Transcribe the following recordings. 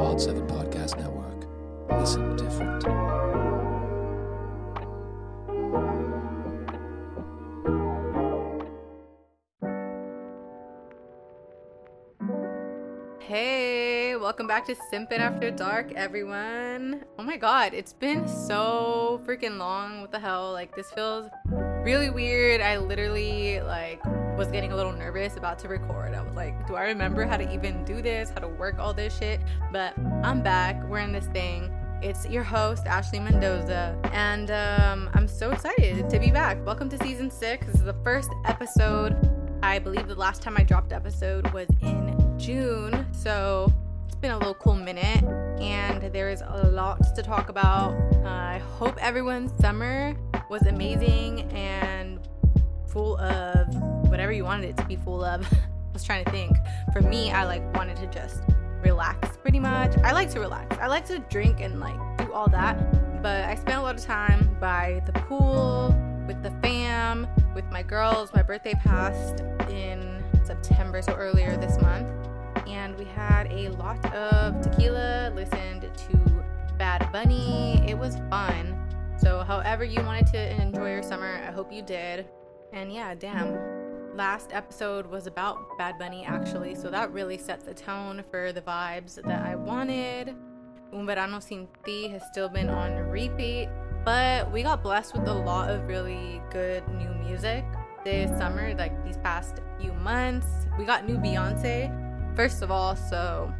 Wild 7 Podcast Network. Listen different. Hey, welcome back to Simpin After Dark, everyone. Oh my god, it's been so freaking long. What the hell? Like, this feels really weird. I literally, like, was getting a little nervous about to record. I was like, do I remember how to even do this, how to work all this shit? But I'm back. We're in this thing. It's your host, Ashley Mendoza, and um, I'm so excited to be back. Welcome to season six. This is the first episode. I believe the last time I dropped episode was in June, so been a little cool minute, and there is a lot to talk about. Uh, I hope everyone's summer was amazing and full of whatever you wanted it to be full of. I was trying to think. For me, I like wanted to just relax pretty much. I like to relax. I like to drink and like do all that, but I spent a lot of time by the pool with the fam, with my girls. My birthday passed in September, so earlier this month, and we had a lot of tequila, listened to Bad Bunny. It was fun. So, however you wanted to enjoy your summer, I hope you did. And yeah, damn. Last episode was about Bad Bunny actually, so that really set the tone for the vibes that I wanted. Un Verano Sin Ti has still been on repeat, but we got blessed with a lot of really good new music this summer, like these past few months. We got new Beyonce, first of all, so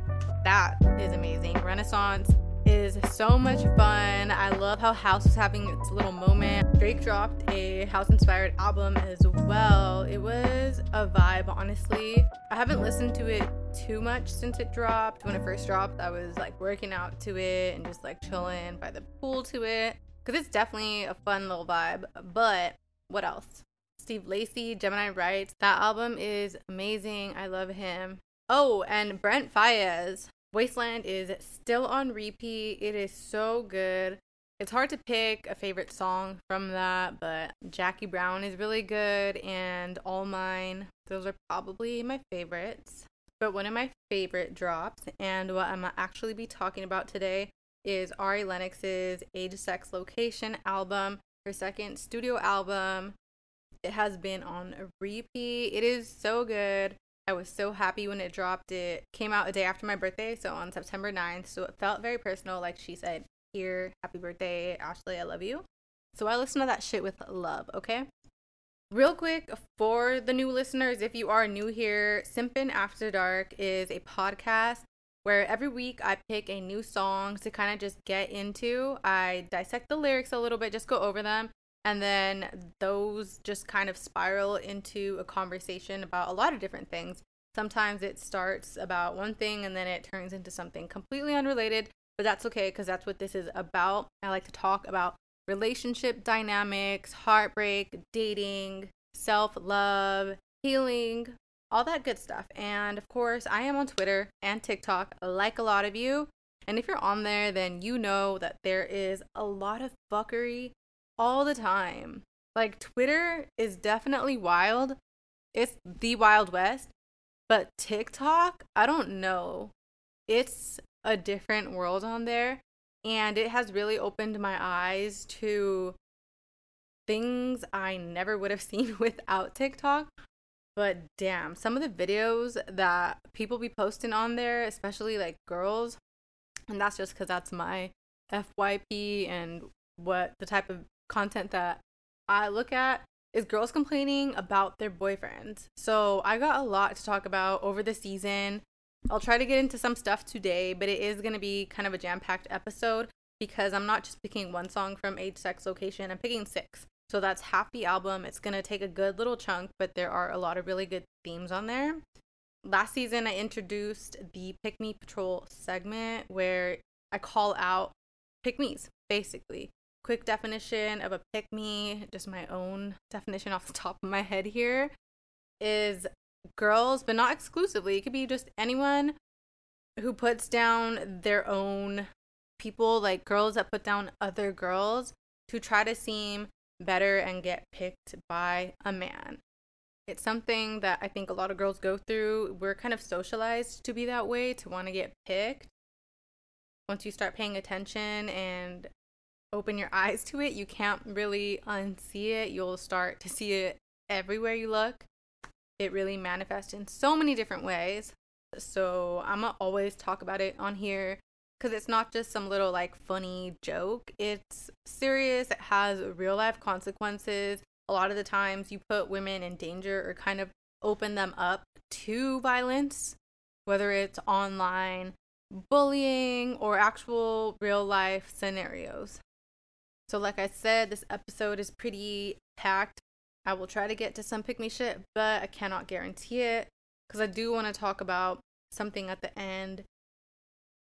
that is amazing. Renaissance is so much fun. I love how House is having its little moment. Drake dropped a house inspired album as well. It was a vibe, honestly. I haven't listened to it too much since it dropped. When it first dropped, I was like working out to it and just like chilling by the pool to it because it's definitely a fun little vibe. But what else? Steve Lacy, Gemini Rights. That album is amazing. I love him. Oh, and Brent Faiyaz. Wasteland is still on repeat. It is so good. It's hard to pick a favorite song from that, but Jackie Brown is really good and All Mine. Those are probably my favorites. But one of my favorite drops and what I'm actually be talking about today is Ari Lennox's Age, Sex, Location album, her second studio album. It has been on repeat. It is so good. I was so happy when it dropped. It came out a day after my birthday, so on September 9th. So it felt very personal. Like she said, Here, happy birthday, Ashley, I love you. So I listened to that shit with love, okay? Real quick, for the new listeners, if you are new here, Simpin After Dark is a podcast where every week I pick a new song to kind of just get into. I dissect the lyrics a little bit, just go over them, and then those just kind of spiral into a conversation about a lot of different things. Sometimes it starts about one thing and then it turns into something completely unrelated, but that's okay because that's what this is about. I like to talk about relationship dynamics, heartbreak, dating, self love, healing, all that good stuff. And of course, I am on Twitter and TikTok, like a lot of you. And if you're on there, then you know that there is a lot of fuckery all the time. Like, Twitter is definitely wild, it's the Wild West. But TikTok, I don't know. It's a different world on there. And it has really opened my eyes to things I never would have seen without TikTok. But damn, some of the videos that people be posting on there, especially like girls, and that's just because that's my FYP and what the type of content that I look at is girls complaining about their boyfriends. So I got a lot to talk about over the season. I'll try to get into some stuff today, but it is going to be kind of a jam packed episode because I'm not just picking one song from Age, Sex, Location, I'm picking six. So that's half the album. It's going to take a good little chunk, but there are a lot of really good themes on there. Last season, I introduced the Pick Me Patrol segment where I call out pick me's, basically. Quick definition of a pick me, just my own definition off the top of my head here, is girls, but not exclusively. It could be just anyone who puts down their own people, like girls that put down other girls to try to seem better and get picked by a man. It's something that I think a lot of girls go through. We're kind of socialized to be that way, to want to get picked. Once you start paying attention and open your eyes to it, you can't really unsee it. You'll start to see it everywhere you look. It really manifests in so many different ways. So I'm gonna always talk about it on here because it's not just some little like funny joke. It's serious, it has real life consequences. A lot of the times you put women in danger or kind of open them up to violence, whether it's online bullying or actual real life scenarios. So, like I said, this episode is pretty packed. I will try to get to some pick me shit, but I cannot guarantee it because I do want to talk about something at the end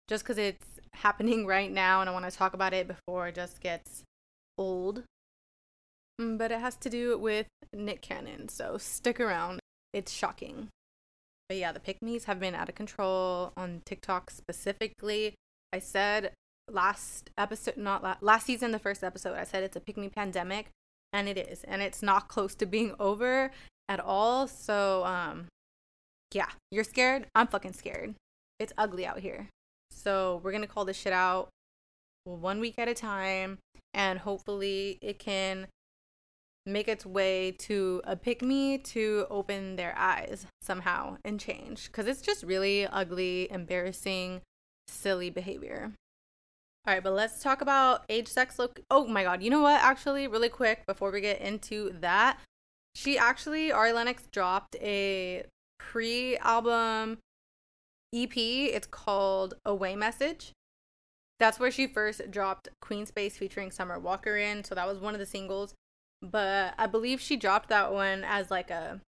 just because it's happening right now and I want to talk about it before it just gets old. Mm, but it has to do with Nick Cannon, so stick around. It's shocking. But yeah, the pick me's have been out of control on TikTok specifically. I said last episode, not last, last season, the first episode, I said it's a pick me pandemic, and it is. And it's not close to being over at all. So, um, yeah, you're scared. I'm fucking scared. It's ugly out here. So we're gonna call this shit out one week at a time, and hopefully it can make its way to a pick me to open their eyes somehow and change because it's just really ugly, embarrassing, silly behavior. All right, but let's talk about age, sex, look. Oh my god, you know what? Actually, really quick before we get into that, she actually Ari Lennox dropped a pre-album EP. It's called Away Message. That's where she first dropped Queen Space featuring Summer Walker in. So that was one of the singles. But I believe she dropped that one as like a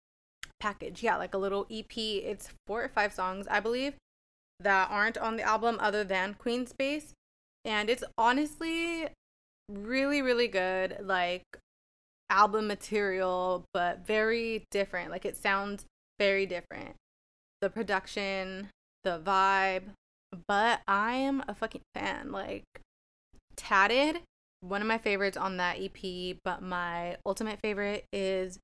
package. Yeah, like a little EP. It's four or five songs, I believe, that aren't on the album other than Queen Space. And it's honestly really, really good. Like album material, but very different. Like it sounds very different. The production, the vibe, but I am a fucking fan. Like, Tatted, one of my favorites on that EP, but my ultimate favorite is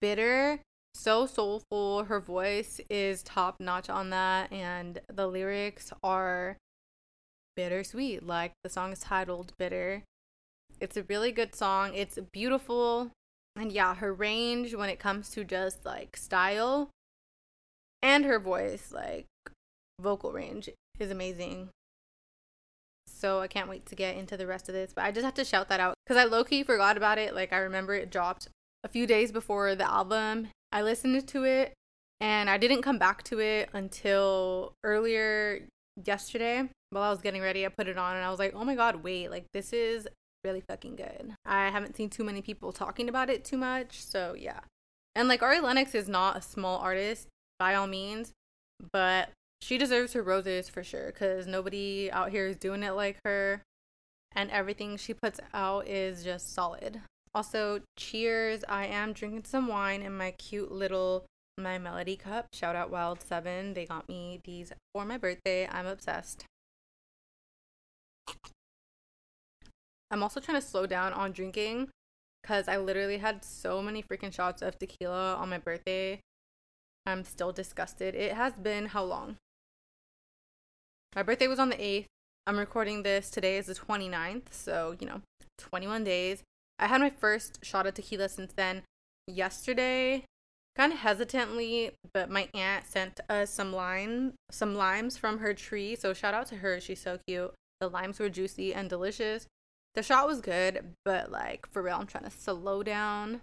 Bitter. So soulful. Her voice is top notch on that, and the lyrics are bittersweet. Like, the song is titled Bitter. It's a really good song. It's beautiful. And yeah, her range when it comes to just like style and her voice, like vocal range is amazing. So I can't wait to get into the rest of this. But I just have to shout that out because I low key forgot about it. Like I remember it dropped a few days before the album. I listened to it and I didn't come back to it until earlier yesterday while I was getting ready. I put it on and I was like, oh my god, wait, like this is really fucking good. I haven't seen too many people talking about it too much. So yeah. And like Ari Lennox is not a small artist by all means, but she deserves her roses for sure because nobody out here is doing it like her. and everything she puts out is just solid. Also, cheers. I am drinking some wine in my cute little my melody cup. Shout out Wild 7. They got me these for my birthday. I'm obsessed. I'm also trying to slow down on drinking because I literally had so many freaking shots of tequila on my birthday. I'm still disgusted. It has been how long? My birthday was on the 8th. I'm recording this. Today is the 29th. So, you know, 21 days. I had my first shot of tequila since then. Yesterday, kind of hesitantly, but my aunt sent us some lime, some limes from her tree. So shout out to her. She's so cute. The limes were juicy and delicious. The shot was good, but like for real, I'm trying to slow down.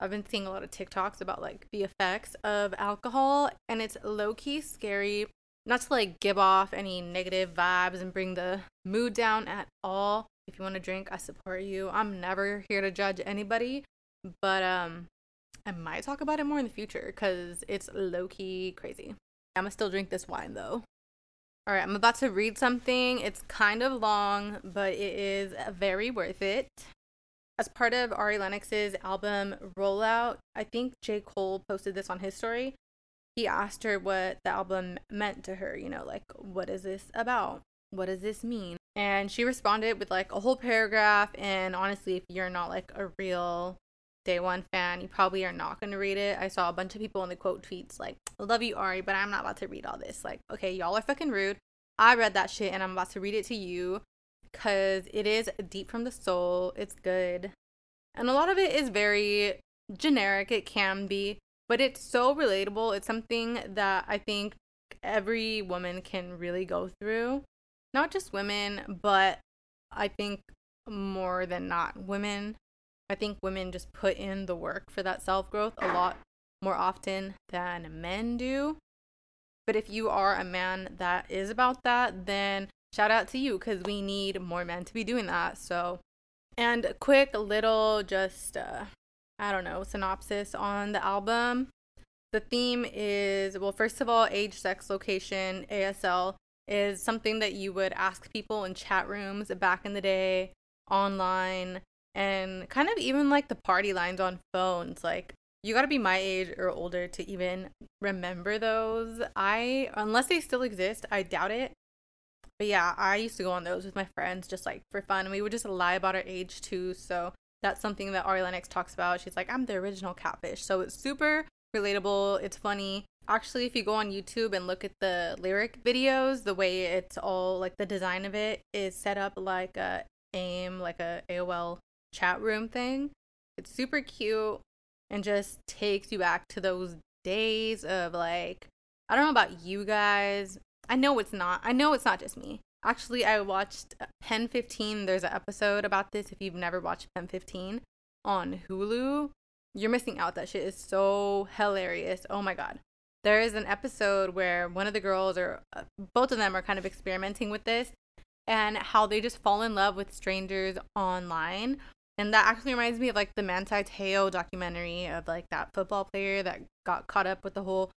I've been seeing a lot of TikToks about like the effects of alcohol, and it's low key scary. Not to like give off any negative vibes and bring the mood down at all. If you want to drink, I support you. I'm never here to judge anybody, but um, I might talk about it more in the future because it's low key crazy. I'm gonna still drink this wine though. All right, I'm about to read something. It's kind of long, but it is very worth it. As part of Ari Lennox's album Rollout, I think J. Cole posted this on his story. He asked her what the album meant to her, you know, like, what is this about? What does this mean? And she responded with like a whole paragraph. And honestly, if you're not like a real day one fan, you probably are not going to read it. I saw a bunch of people in the quote tweets like, love you, Ari, but I'm not about to read all this. Like, okay, y'all are fucking rude. I read that shit and I'm about to read it to you because it is deep from the soul. It's good. And a lot of it is very generic. It can be, but it's so relatable. It's something that I think every woman can really go through. Not just women, but I think more than not women I think women just put in the work for that self growth a lot more often than men do. But if you are a man that is about that, then shout out to you because we need more men to be doing that. So, and a quick little just, uh, I don't know, synopsis on the album. The theme is well, first of all, age, sex, location, ASL is something that you would ask people in chat rooms back in the day, online, and kind of even like the party lines on phones like you got to be my age or older to even remember those. I unless they still exist i doubt it. But yeah i used to go on those with my friends just like for fun we would just lie about our age too so that's something that ari lennox talks about. She's like i'm the original catfish. So it's super relatable it's funny. Actually if you go on youtube and look at the lyric videos the way it's all like the design of it is set up like a aim like a aol chat room thing. It's super cute and just takes you back to those days of like I don't know about you guys. I know it's not. I know it's not just me. Actually, I watched Pen 15. There's an episode about this if you've never watched Pen 15 on Hulu. You're missing out. That shit is so hilarious. Oh my god. There is an episode where one of the girls or uh, both of them are kind of experimenting with this and how they just fall in love with strangers online and that actually reminds me of like the Manti Te'o documentary of like that football player that got caught up with the whole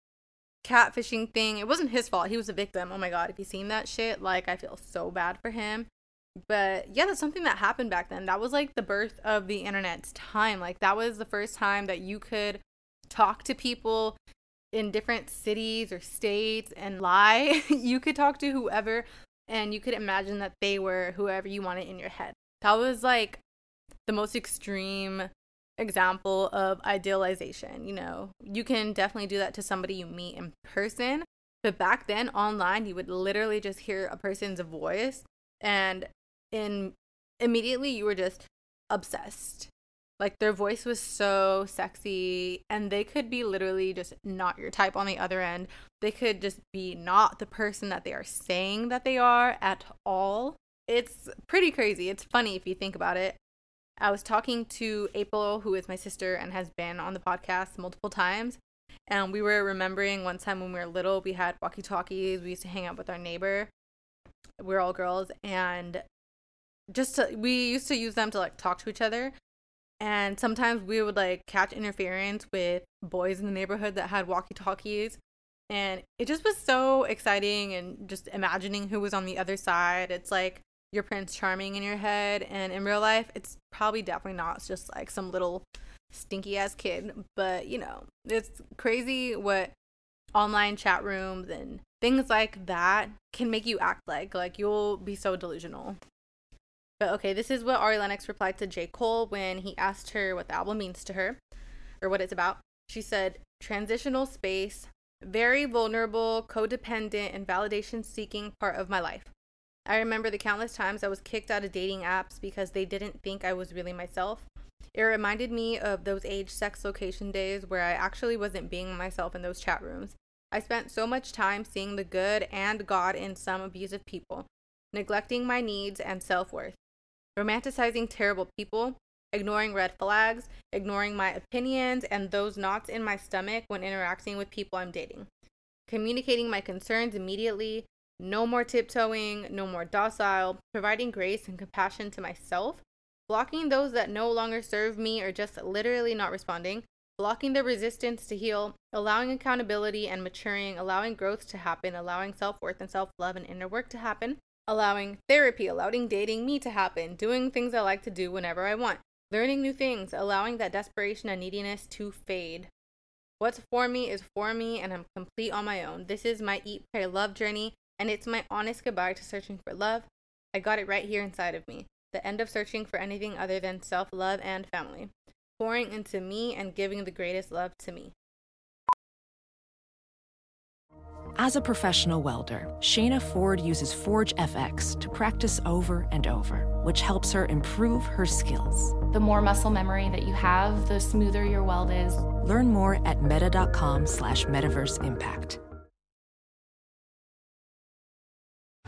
catfishing thing. It wasn't his fault. He was a victim. Oh my god, if you seen that shit, like I feel so bad for him. But yeah, that's something that happened back then. That was like the birth of the internet's time. Like that was the first time that you could talk to people in different cities or states and lie. you could talk to whoever and you could imagine that they were whoever you wanted in your head. That was like the most extreme example of idealization. You know, you can definitely do that to somebody you meet in person. But back then, online, you would literally just hear a person's voice, and in immediately you were just obsessed. Like their voice was so sexy, and they could be literally just not your type on the other end. They could just be not the person that they are saying that they are at all. It's pretty crazy. It's funny if you think about it. I was talking to April, who is my sister and has been on the podcast multiple times. And we were remembering one time when we were little, we had walkie talkies. We used to hang out with our neighbor. We are all girls. And just to, we used to use them to like talk to each other. And sometimes we would like catch interference with boys in the neighborhood that had walkie talkies. And it just was so exciting and just imagining who was on the other side. It's like you're Prince Charming in your head. And in real life, it's probably definitely not. It's just like some little stinky ass kid. But, you know, it's crazy what online chat rooms and things like that can make you act like. Like, you'll be so delusional. But okay, this is what Ari Lennox replied to J. Cole when he asked her what the album means to her or what it's about. She said, Transitional space, very vulnerable, codependent, and validation seeking part of my life. I remember the countless times I was kicked out of dating apps because they didn't think I was really myself. It reminded me of those age, sex, location days where I actually wasn't being myself in those chat rooms. I spent so much time seeing the good and God in some abusive people, neglecting my needs and self worth, romanticizing terrible people, ignoring red flags, ignoring my opinions and those knots in my stomach when interacting with people I'm dating, communicating my concerns immediately, no more tiptoeing, no more docile, providing grace and compassion to myself, blocking those that no longer serve me or just literally not responding, blocking the resistance to heal, allowing accountability and maturing, allowing growth to happen, allowing self worth and self love and inner work to happen, allowing therapy, allowing dating me to happen, doing things I like to do whenever I want, learning new things, allowing that desperation and neediness to fade. What's for me is for me, and I'm complete on my own. This is my Eat, Pray, Love journey, and it's my honest goodbye to searching for love. I got it right here inside of me. The end of searching for anything other than self love and family. Pouring into me and giving the greatest love to me. As a professional welder, Shayna Ford uses Forge FX to practice over and over, which helps her improve her skills. The more muscle memory that you have, the smoother your weld is. Learn more at meta.com slash metaverse impact.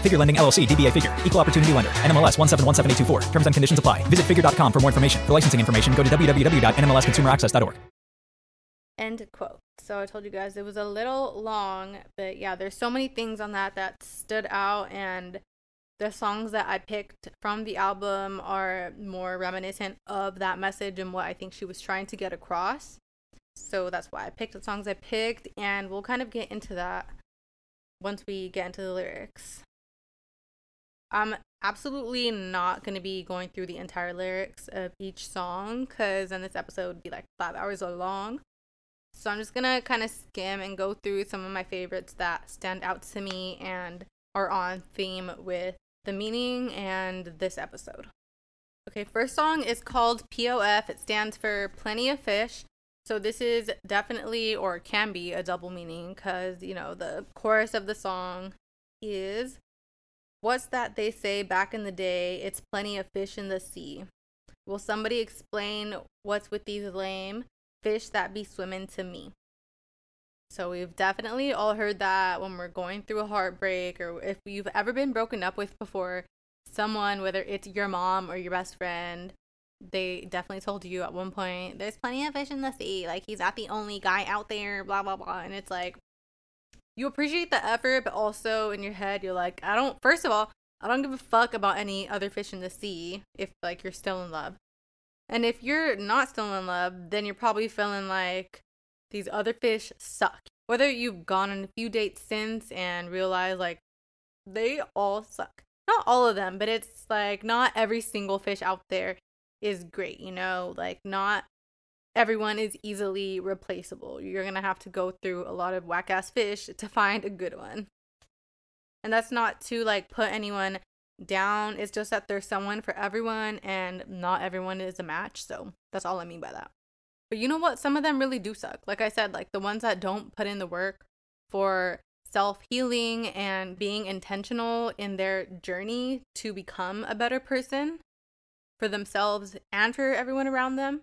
Figure Lending LLC, DBA Figure, Equal Opportunity Lender, NMLS 1717824. Terms and conditions apply. Visit figure.com for more information. For licensing information, go to www.nmlsconsumeraccess.org. End quote. So I told you guys it was a little long, but yeah, there's so many things on that that stood out, and the songs that I picked from the album are more reminiscent of that message and what I think she was trying to get across. So that's why I picked the songs I picked, and we'll kind of get into that once we get into the lyrics. I'm absolutely not going to be going through the entire lyrics of each song because then this episode would be like five hours long. So I'm just going to kind of skim and go through some of my favorites that stand out to me and are on theme with the meaning and this episode. Okay, first song is called POF. It stands for Plenty of Fish. So this is definitely or can be a double meaning because, you know, the chorus of the song is What's that they say back in the day? It's plenty of fish in the sea. Will somebody explain what's with these lame fish that be swimming to me? So we've definitely all heard that when we're going through a heartbreak or if you've ever been broken up with before, someone, whether it's your mom or your best friend, they definitely told you at one point, there's plenty of fish in the sea. Like he's not the only guy out there, blah, blah, blah. And it's like, you appreciate the effort, but also in your head, you're like, I don't, first of all, I don't give a fuck about any other fish in the sea if like you're still in love. And if you're not still in love, then you're probably feeling like these other fish suck. Whether you've gone on a few dates since and realize like they all suck. Not all of them, but it's like not every single fish out there is great, you know? Like not everyone is easily replaceable. You're going to have to go through a lot of whack ass fish to find a good one. And that's not to like put anyone down. It's just that there's someone for everyone and not everyone is a match. So that's all I mean by that. But you know what? Some of them really do suck. Like I said, like the ones that don't put in the work for self healing and being intentional in their journey to become a better person for themselves and for everyone around them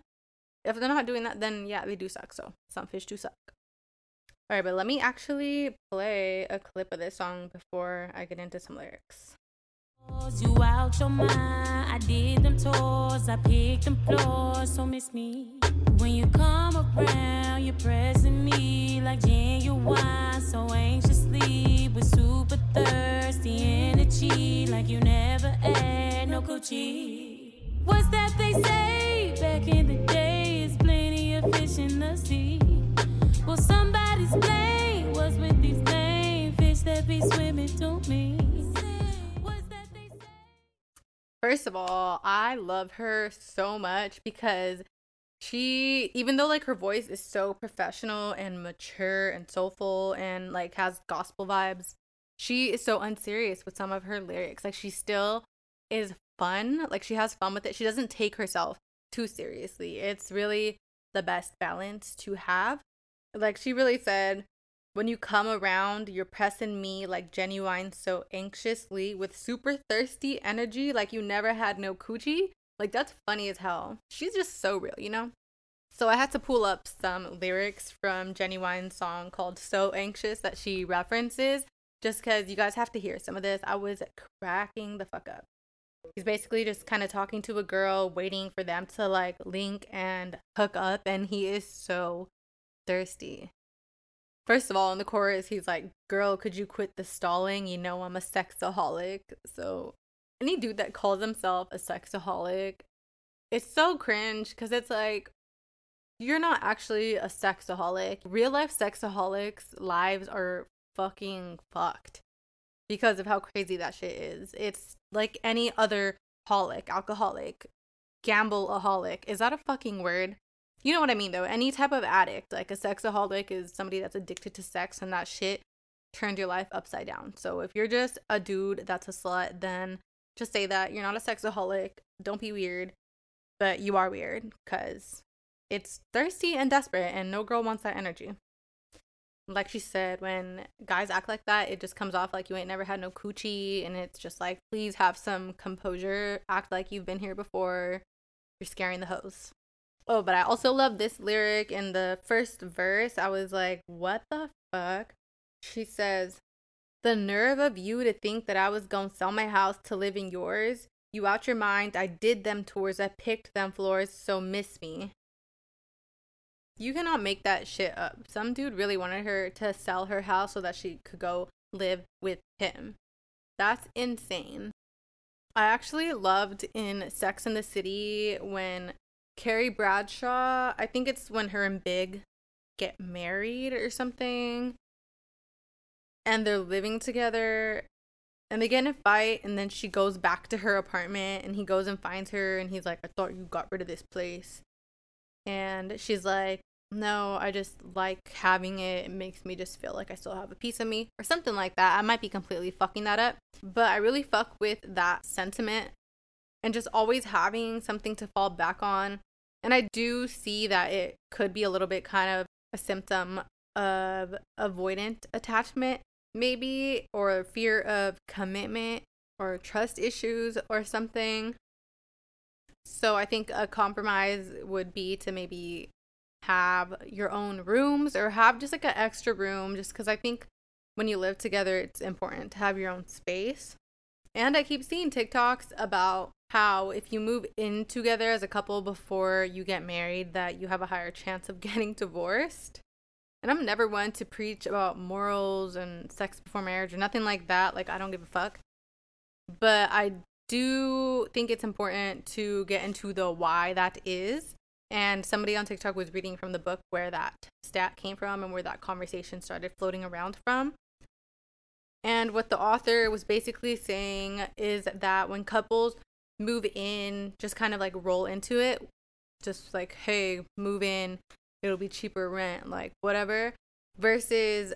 if they're not doing that, then yeah, they do suck. So some fish do suck. All right, but let me actually play a clip of this song before I get into some lyrics. You out your mind. I did them tours, I picked them floors, so miss me. When you come around, you're pressing me like Ginuwine, so anxiously super thirsty energy, like you never had no coochie. What's that they say back in the day? Plenty of fish in the sea. Well, somebody's with fish that be swimming me. First of all, I love her so much because she, even though like her voice is so professional and mature and soulful and like has gospel vibes, she is so unserious with some of her lyrics. Like she still is fun. Like she has fun with it. She doesn't take herself too seriously. It's really the best balance to have. Like she really said, when you come around, you're pressing me like Ginuwine so anxiously with super thirsty energy, like you never had no coochie. Like that's funny as hell. She's just so real, you know? So I had to pull up some lyrics from Ginuwine's song called So Anxious that she references just because you guys have to hear some of this. I was cracking the fuck up. He's basically just kind of talking to a girl, waiting for them to like link and hook up, and he is so thirsty. First of all, in the chorus, he's like, Girl, could you quit the stalling? You know, I'm a sexaholic. So, any dude that calls himself a sexaholic, it's so cringe because it's like, you're not actually a sexaholic. Real life sexaholics' lives are fucking fucked because of how crazy that shit is. It's like any other holic, alcoholic, gambleaholic. Is that a fucking word? You know what I mean though. Any type of addict, like a sexaholic is somebody that's addicted to sex and that shit turned your life upside down. So if you're just a dude that's a slut, then just say that you're not a sexaholic. Don't be weird, but you are weird cuz it's thirsty and desperate and no girl wants that energy. Like she said, when guys act like that, it just comes off like you ain't never had no coochie and it's just like please have some composure, act like you've been here before. You're scaring the hoes. Oh, but I also love this lyric in the first verse. I was like, what the fuck? She says, The nerve of you to think that I was gonna sell my house to live in yours. You out your mind. I did them tours. I picked them floors. So miss me. You cannot make that shit up. Some dude really wanted her to sell her house so that she could go live with him. That's insane. I actually loved in Sex in the City when Carrie Bradshaw, I think it's when her and Big get married or something. And they're living together and they get in a fight and then she goes back to her apartment and he goes and finds her and he's like, I thought you got rid of this place. And she's like, No, I just like having it. It makes me just feel like I still have a piece of me or something like that. I might be completely fucking that up, but I really fuck with that sentiment and just always having something to fall back on and I do see that it could be a little bit kind of a symptom of avoidant attachment, maybe, or fear of commitment or trust issues or something. So I think a compromise would be to maybe have your own rooms or have just like an extra room, just because I think when you live together, it's important to have your own space. And I keep seeing TikToks about how if you move in together as a couple before you get married that you have a higher chance of getting divorced. And I'm never one to preach about morals and sex before marriage or nothing like that. Like I don't give a fuck. But I do think it's important to get into the why that is. And somebody on TikTok was reading from the book where that stat came from and where that conversation started floating around from. And what the author was basically saying is that when couples move in, just kind of like roll into it, just like, hey, move in, it'll be cheaper rent, like whatever, versus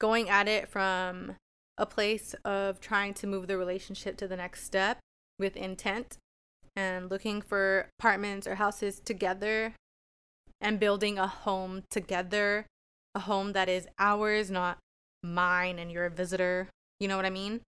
going at it from a place of trying to move the relationship to the next step with intent and looking for apartments or houses together and building a home together, a home that is ours, not mine, and you're a visitor. You know what I mean?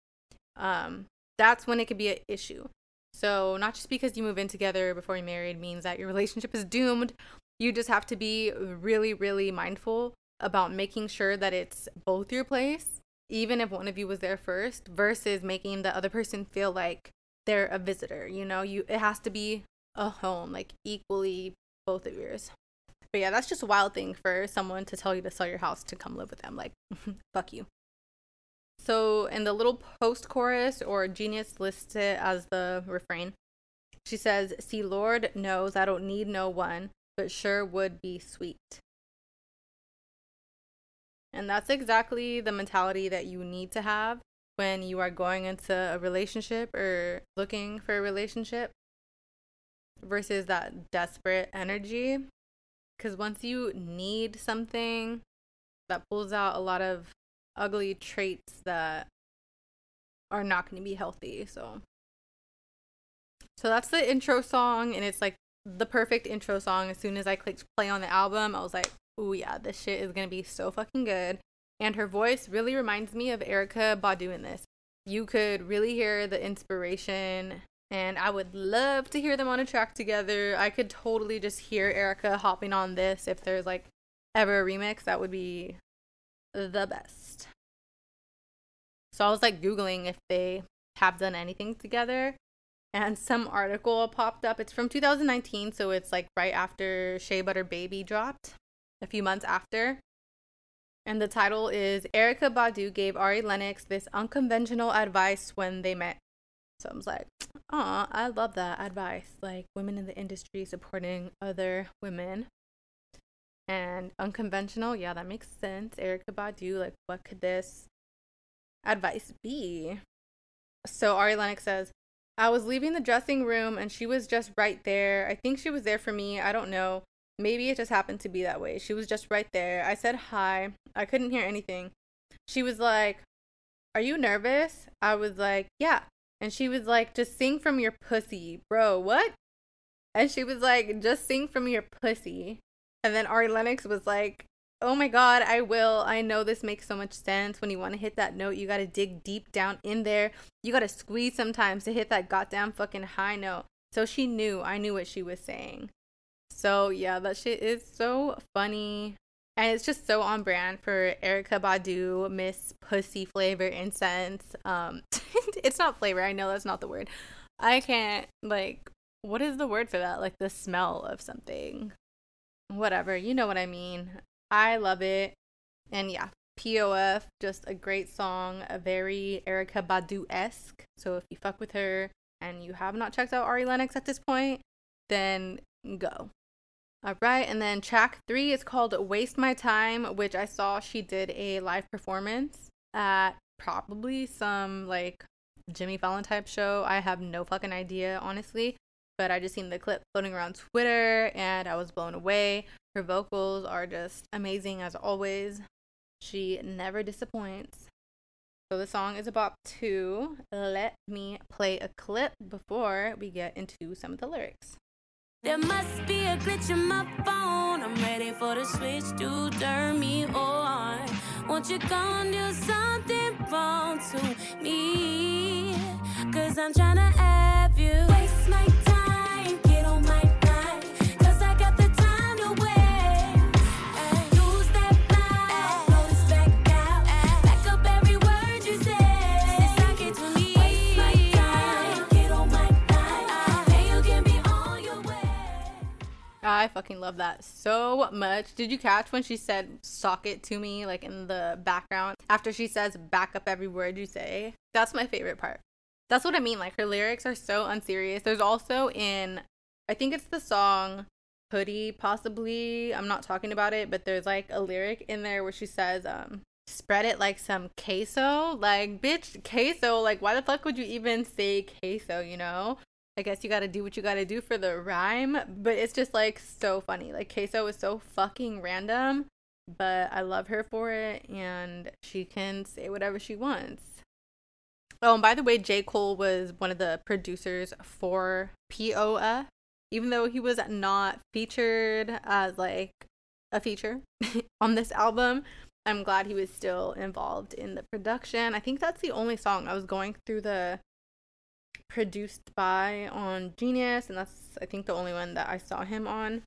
Um, that's when it could be an issue. So, not just because you move in together before you're married means that your relationship is doomed. You just have to be really, really mindful about making sure that it's both your place even if one of you was there first, versus making the other person feel like they're a visitor. You know, you it has to be a home, like equally both of yours. But yeah, that's just a wild thing for someone to tell you to sell your house to come live with them. Like, fuck you. So in the little post chorus, or Genius lists it as the refrain. She says, See, Lord knows I don't need no one, but sure would be sweet. And that's exactly the mentality that you need to have when you are going into a relationship or looking for a relationship versus that desperate energy. Because once you need something, that pulls out a lot of ugly traits that are not going to be healthy. So, so that's the intro song, and it's like the perfect intro song. As soon as I clicked play on the album, I was like, "Oh yeah, this shit is gonna be so fucking good." And her voice really reminds me of Erykah Badu in this. You could really hear the inspiration, and I would love to hear them on a track together. I could totally just hear Erykah hopping on this if there's like ever a remix. That would be the best. So I was like Googling if they have done anything together. And some article popped up. It's from 2019, so it's like right after Shea Butter Baby dropped, a few months after. And the title is Erykah Badu gave Ari Lennox this unconventional advice when they met. So I was like, oh, I love that advice. Like women in the industry supporting other women. And unconventional, yeah, that makes sense. Erykah Badu, like, what could this advice be? So Ari Lennox says, I was leaving the dressing room and she was just right there. I think she was there for me. I don't know. Maybe it just happened to be that way. She was just right there. I said hi. I couldn't hear anything. She was like, Are you nervous? I was like, Yeah. And she was like, Just sing from your pussy. Bro, what? And she was like, Just sing from your pussy. And then Ari Lennox was like, Oh my god, I will. I know this makes so much sense. When you want to hit that note, you got to dig deep down in there. You got to squeeze sometimes to hit that goddamn fucking high note. So she knew. I knew what she was saying. So yeah, that shit is so funny. And it's just so on brand for Erykah Badu, Miss Pussy Flavor Incense. Um it's not flavor, I know that's not the word. I can't like what is the word for that? Like the smell of something. Whatever, you know what I mean. I love it. And yeah, POF, just a great song, a very Erykah Badu esque. So if you fuck with her and you have not checked out Ari Lennox at this point, then go. All right, and then track three is called Waste My Time, which I saw she did a live performance at probably some like Jimmy Fallon type show. I have no fucking idea, honestly, but I just seen the clip floating around Twitter and I was blown away. Her vocals are just amazing as always. She never disappoints. So the song is about two. Let me play a clip before we get into some of the lyrics. There must be a glitch in my phone. I'm ready for the switch to turn me on. Won't you come do something wrong to me? Cause I'm trying to have you. I fucking love that so much. Did you catch when she said sock it to me, like in the background? After she says back up every word you say. That's my favorite part. That's what I mean. Like her lyrics are so unserious. There's also in, I think it's the song Hoodie, possibly. I'm not talking about it, but there's like a lyric in there where she says, um, spread it like some queso. Like, bitch, queso. Like, why the fuck would you even say queso, you know? I guess you gotta do what you gotta do for the rhyme, but it's just like so funny. Like queso is so fucking random, but I love her for it, and she can say whatever she wants. Oh, and by the way, J. Cole was one of the producers for POA, even though he was not featured as like a feature on this album. I'm glad he was still involved in the production. I think that's the only song I was going through the produced by on Genius, and that's I think the only one that I saw him on.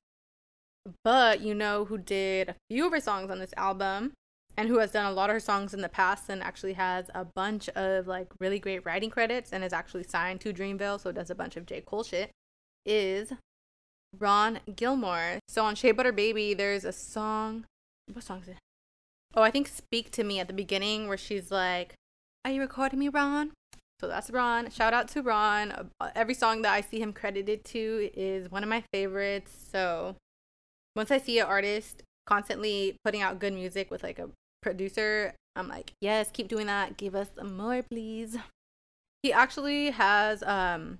But you know who did a few of her songs on this album, and who has done a lot of her songs in the past and actually has a bunch of like really great writing credits and is actually signed to Dreamville, so does a bunch of J. Cole shit, is Ron Gilmore. So on Shea Butter Baby, there's a song. What song is it? Oh, I think Speak to Me at the beginning where she's like, Are you recording me, Ron? So that's Ron. Shout out to Ron. Uh, Every song that I see him credited to is one of my favorites. So once I see an artist constantly putting out good music with like a producer, I'm like, yes, keep doing that. Give us some more, please. He actually has um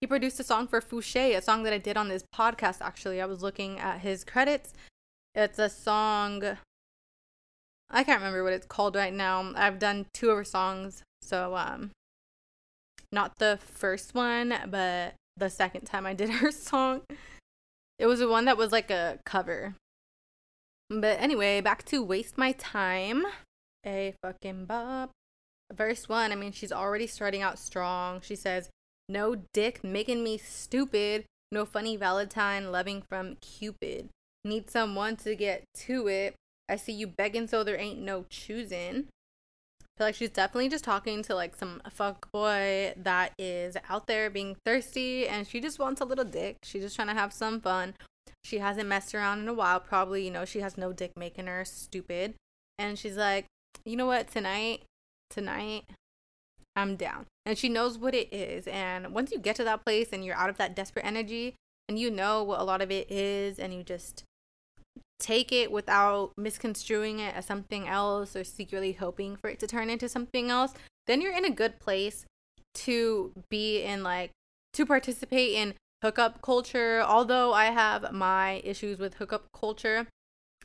he produced a song for Fousheé, a song that I did on this podcast actually. I was looking at his credits. It's a song I can't remember what it's called right now. I've done two of her songs, so um not the first one, but the second time I did her song. It was the one that was like a cover. But anyway, back to Waste My Time. A fucking bop. Verse one, I mean, she's already starting out strong. She says, No dick making me stupid. No funny Valentine loving from Cupid. Need someone to get to it. I see you begging, so there ain't no choosing. Feel like she's definitely just talking to like some fuck boy that is out there being thirsty and she just wants a little dick. She's just trying to have some fun. She hasn't messed around in a while. Probably, you know, she has no dick making her stupid. And she's like, you know what, tonight, tonight, I'm down. And she knows what it is. And once you get to that place and you're out of that desperate energy and you know what a lot of it is and you just take it without misconstruing it as something else or secretly hoping for it to turn into something else, then you're in a good place to be in like to participate in hookup culture. Although I have my issues with hookup culture,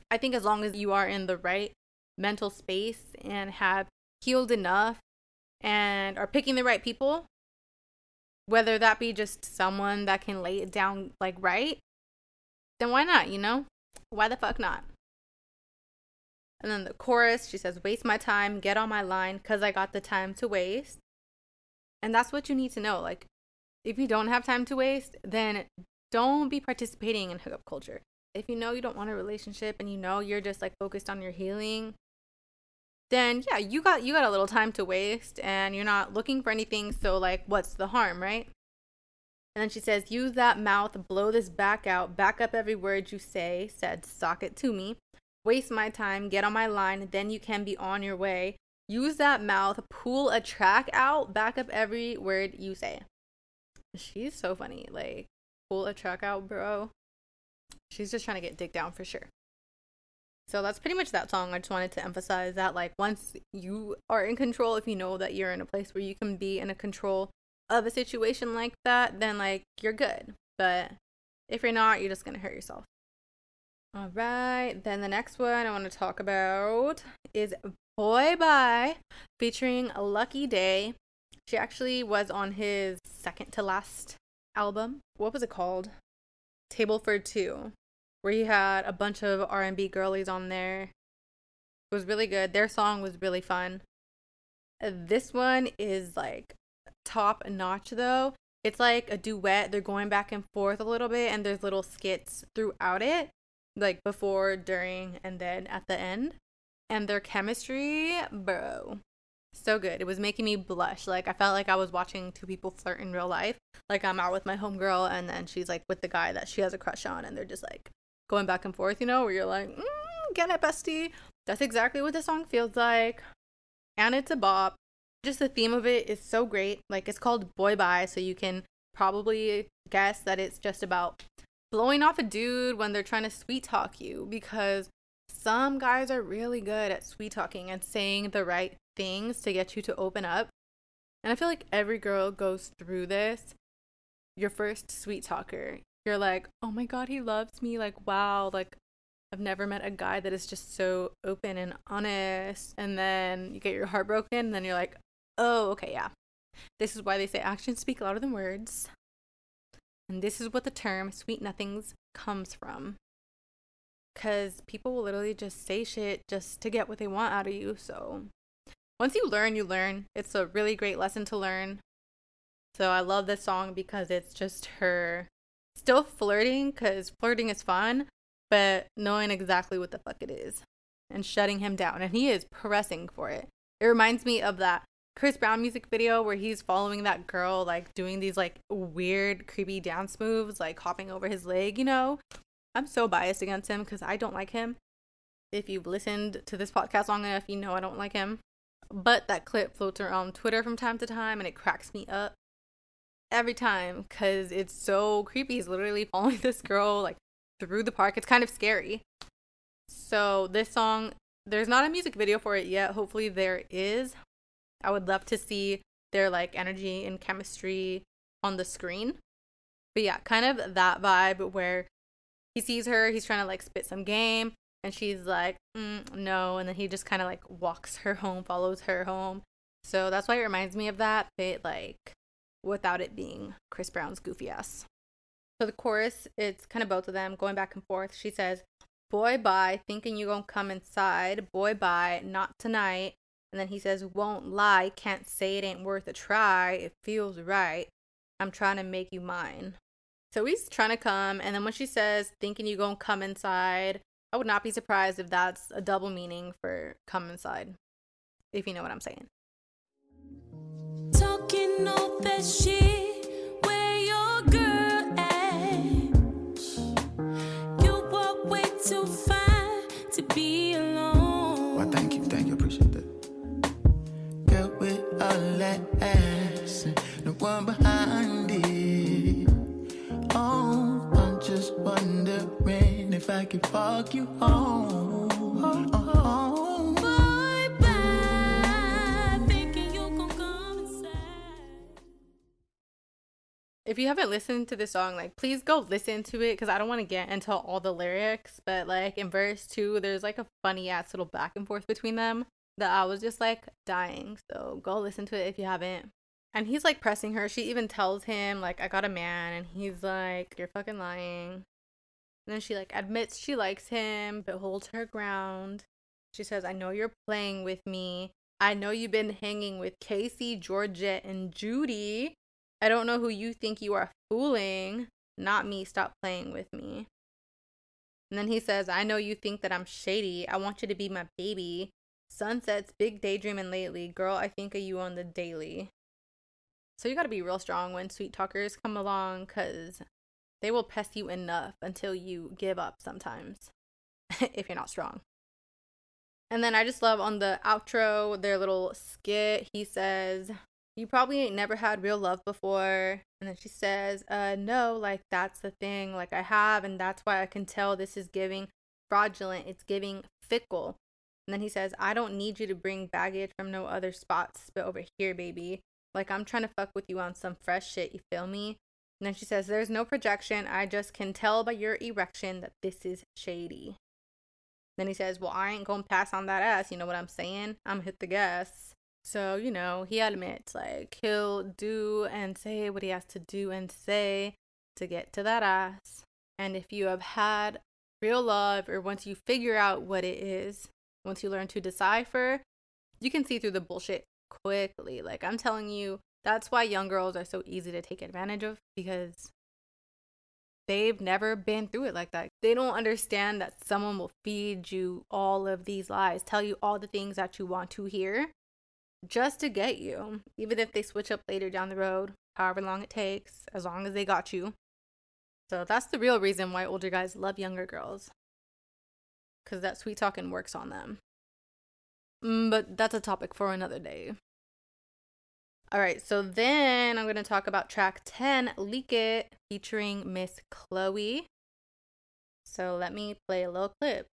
I think as long as you are in the right mental space and have healed enough and are picking the right people, whether that be just someone that can lay it down like right, then why not, you know? Why the fuck not? And then the chorus, she says, Waste my time, get on my line, because I got the time to waste. And that's what you need to know. Like, if you don't have time to waste, then don't be participating in hookup culture. If you know you don't want a relationship and you know you're just like focused on your healing, then yeah, you got you got a little time to waste and you're not looking for anything, so like what's the harm, right? And then she says, Use that mouth, blow this back out, back up every word you say, said, sock it to me. Waste my time, get on my line, then you can be on your way. Use that mouth, pull a track out, back up every word you say. She's so funny. Like, pull a track out, bro. She's just trying to get dick down for sure. So that's pretty much that song. I just wanted to emphasize that, like, once you are in control, if you know that you're in a place where you can be in a control of a situation like that, then like you're good. But if you're not, you're just gonna hurt yourself. All right, then the next one I want to talk about is Boy Bye featuring Lucky Daye. She actually was on his second to last album. What was it called? Table for Two, where he had a bunch of R&B girlies on there. It was really good. Their song was really fun. This one is like top notch though. It's like a duet. They're going back and forth a little bit, and there's little skits throughout it, like before, during, and then at the end. And their chemistry, bro, so good. It was making me blush. Like I felt like I was watching two people flirt in real life. Like I'm out with my homegirl, and then she's like with the guy that she has a crush on, and they're just like going back and forth. You know, where you're like, mm, get it, bestie. That's exactly what the song feels like, and it's a bop just the theme of it is so great. Like it's called Boy Bye, so you can probably guess that it's just about blowing off a dude when they're trying to sweet talk you because some guys are really good at sweet talking and saying the right things to get you to open up. And I feel like every girl goes through this. Your first sweet talker, you're like, oh my God, he loves me. Like, wow, like I've never met a guy that is just so open and honest. And then you get your heart broken, and then you're like, oh, okay, yeah. This is why they say actions speak louder than words. And this is what the term sweet nothings comes from. Because people will literally just say shit just to get what they want out of you. So once you learn, you learn. It's a really great lesson to learn. So I love this song because it's just her still flirting because flirting is fun, but knowing exactly what the fuck it is. and shutting him down, and he is pressing for it. It reminds me of that Chris Brown music video where he's following that girl, like doing these like weird, creepy dance moves, like hopping over his leg, you know? I'm so biased against him because I don't like him. If you've listened to this podcast long enough, you know I don't like him. But that clip floats around Twitter from time to time and it cracks me up every time because it's so creepy. He's literally following this girl like through the park. It's kind of scary. So, this song, there's not a music video for it yet. Hopefully, there is. I would love to see their like energy and chemistry on the screen. But yeah, kind of that vibe where he sees her, he's trying to like spit some game, and she's like, mm, no. And then he just kind of like walks her home, follows her home. So that's why it reminds me of that, but like without it being Chris Brown's goofy ass. So the chorus, it's kind of both of them going back and forth. She says, Boy, bye, thinking you gonna come inside. Boy, bye, not tonight. And then he says, Won't lie, can't say it ain't worth a try. It feels right. I'm trying to make you mine. So he's trying to come. And then when she says, Thinking you gonna come inside, I would not be surprised if that's a double meaning for come inside, if you know what I'm saying. Talking all that shit, Girl with all that ass, and the one behind it. Oh, I'm just wondering if I could fuck you home. Oh, Boy, bye, thinking you gon' come inside. if you haven't listened to the song, like please go listen to it because I don't want to get into all the lyrics. But like in verse two, there's like a funny ass little back and forth between them that I was just like dying. So go listen to it if you haven't. And he's like pressing her. She even tells him like I got a man, and he's like you're fucking lying. And then she like admits she likes him, but holds her ground. She says, I know you're playing with me. I know you've been hanging with Casey, Georgette, and Judy. I don't know who you think you are fooling. Not me. Stop playing with me. And then he says, I know you think that I'm shady. I want you to be my baby. Sunsets, big daydreaming lately. Girl, I think of you on the daily. So you gotta be real strong when sweet talkers come along because they will pest you enough until you give up sometimes if you're not strong. And then I just love on the outro, their little skit, he says, You probably ain't never had real love before. And then she says, Uh, no, like that's the thing. Like I have, and that's why I can tell this is giving fraudulent. It's giving fickle. And then he says, I don't need you to bring baggage from no other spots, but over here, baby. Like I'm trying to fuck with you on some fresh shit, you feel me? And then she says, There's no projection. I just can tell by your erection that this is shady. Then he says, Well, I ain't gonna pass on that ass. You know what I'm saying? I'm hit the gas. So, you know, he admits, like, he'll do and say what he has to do and say to get to that ass. And if you have had real love, or once you figure out what it is, once you learn to decipher, you can see through the bullshit quickly. Like, I'm telling you, that's why young girls are so easy to take advantage of because they've never been through it like that. They don't understand that someone will feed you all of these lies, tell you all the things that you want to hear just to get you, even if they switch up later down the road, however long it takes, as long as they got you. So that's the real reason why older guys love younger girls. Because that sweet talking works on them. Mm, but that's a topic for another day. All right, so then I'm going to talk about track 10, Leak It, featuring Miss Chloe. So let me play a little clip.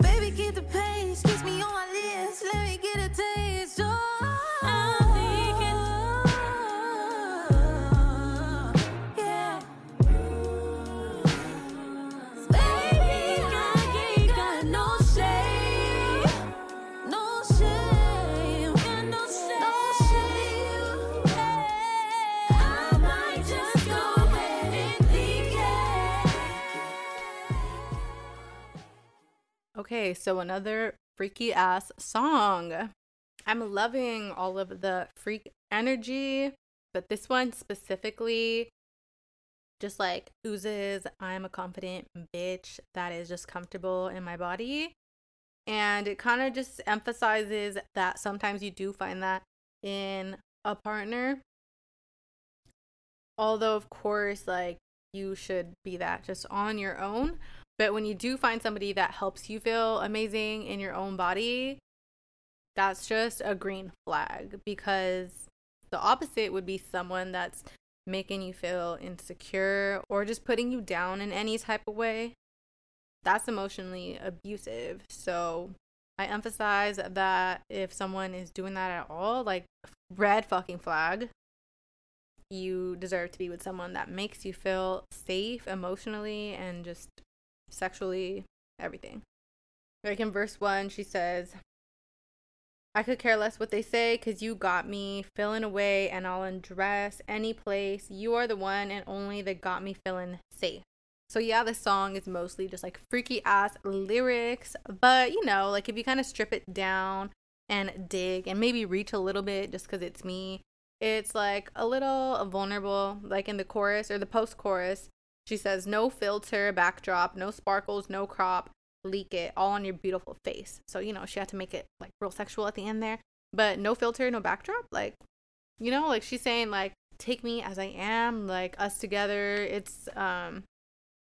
Baby, keep the pace. Kiss me on my lips, let me get a taste. Okay, so another freaky ass song. I'm loving all of the freak energy, but this one specifically, just like oozes, I'm a confident bitch that is just comfortable in my body. And it kind of just emphasizes that sometimes you do find that in a partner. Although, of course, like you should be that just on your own. But when you do find somebody that helps you feel amazing in your own body, that's just a green flag because the opposite would be someone that's making you feel insecure or just putting you down in any type of way. That's emotionally abusive. So I emphasize that if someone is doing that at all, like red fucking flag, you deserve to be with someone that makes you feel safe emotionally and just sexually, everything. Like in verse 1, she says, I could care less what they say because you got me feeling away and I'll undress any place. You are the one and only that got me feeling safe. So, yeah, the song is mostly just like freaky ass lyrics, but you know, like if you kind of strip it down and dig and maybe reach a little bit just because it's me, it's like a little vulnerable, like in the chorus or the post chorus. She says, No filter, backdrop, no sparkles, no crop, leak it all on your beautiful face. So, you know, she had to make it like real sexual at the end there. But no filter, no backdrop. Like, you know, like she's saying, like, take me as I am, like us together. It's, um,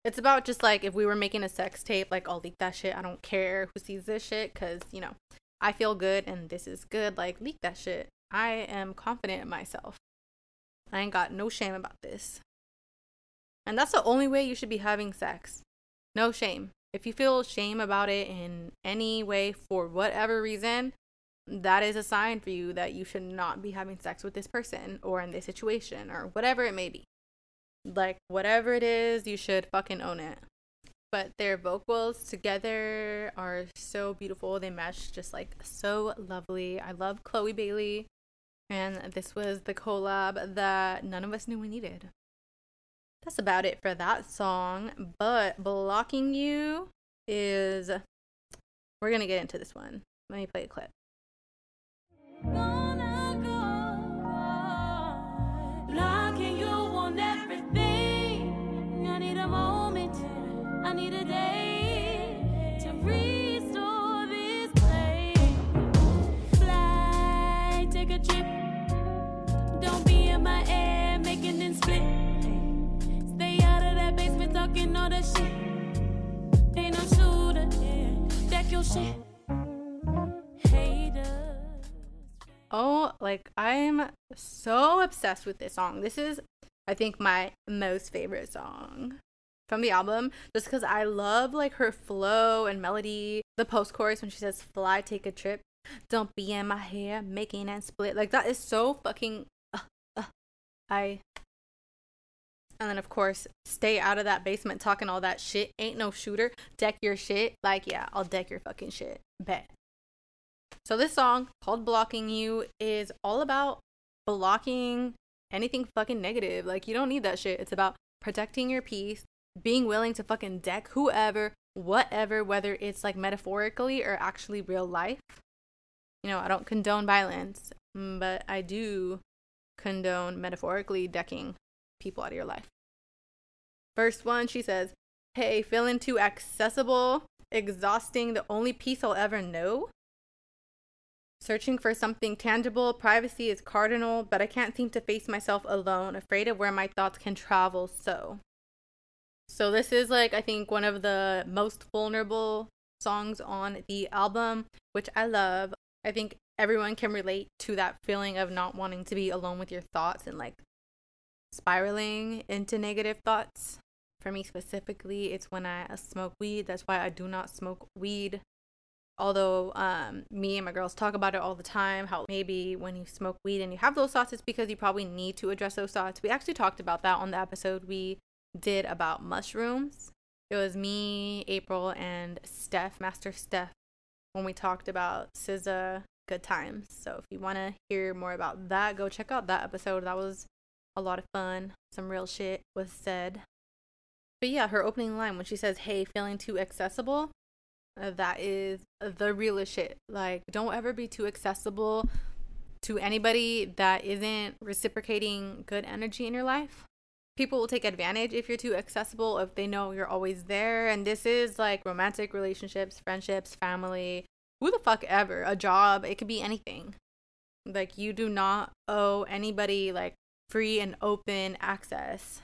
it's about just like if we were making a sex tape, like I'll leak that shit. I don't care who sees this shit because, you know, I feel good and this is good. Like, leak that shit. I am confident in myself. I ain't got no shame about this. And that's the only way you should be having sex. No shame. If you feel shame about it in any way for whatever reason, that is a sign for you that you should not be having sex with this person or in this situation or whatever it may be. Like, whatever it is, you should fucking own it. But their vocals together are so beautiful. They mesh just like so lovely. I love Chloe Bailey. And this was the collab that none of us knew we needed. That's about it for that song. But Blocking You is. We're going to get into this one. Let me play a clip. Blocking you on everything. I need a moment. I need a day talking all that shit. Ain't no shooter, yeah. Deck your shit. Oh, like I'm so obsessed with this song. This is, I think, my most favorite song from the album just because I love like her flow and melody. The post chorus when she says, Fly, take a trip. Don't be in my hair, making and split. Like that is so fucking. Uh, uh, I. And then, of course, stay out of that basement talking all that shit. Ain't no shooter. Deck your shit. Like, yeah, I'll deck your fucking shit. Bet. So this song called Blocking You is all about blocking anything fucking negative. Like you don't need that shit. It's about protecting your peace, being willing to fucking deck whoever, whatever, whether it's like metaphorically or actually real life. You know, I don't condone violence, but I do condone metaphorically decking people out of your life. First 1, she says, Hey, feeling too accessible, exhausting, the only peace I'll ever know. Searching for something tangible, privacy is cardinal, but I can't seem to face myself alone, afraid of where my thoughts can travel so. So, this is like, I think, one of the most vulnerable songs on the album, which I love. I think everyone can relate to that feeling of not wanting to be alone with your thoughts and like spiraling into negative thoughts. For me specifically, it's when I smoke weed. That's why I do not smoke weed. Although um, me and my girls talk about it all the time how maybe when you smoke weed and you have those thoughts it's because you probably need to address those thoughts. We actually talked about that on the episode we did about mushrooms. It was me april and steph master steph when we talked about SZA good times. So if you want to hear more about that go check out that episode. That was a lot of fun some real shit was said but yeah her opening line when she says hey feeling too accessible uh, that is the realest shit. Like, don't ever be too accessible to anybody that isn't reciprocating good energy in your life. people will take advantage if you're too accessible, if they know you're always there. And this is like romantic relationships, friendships, family, who the fuck ever, a job, it could be anything. Like, you do not owe anybody like free and open access.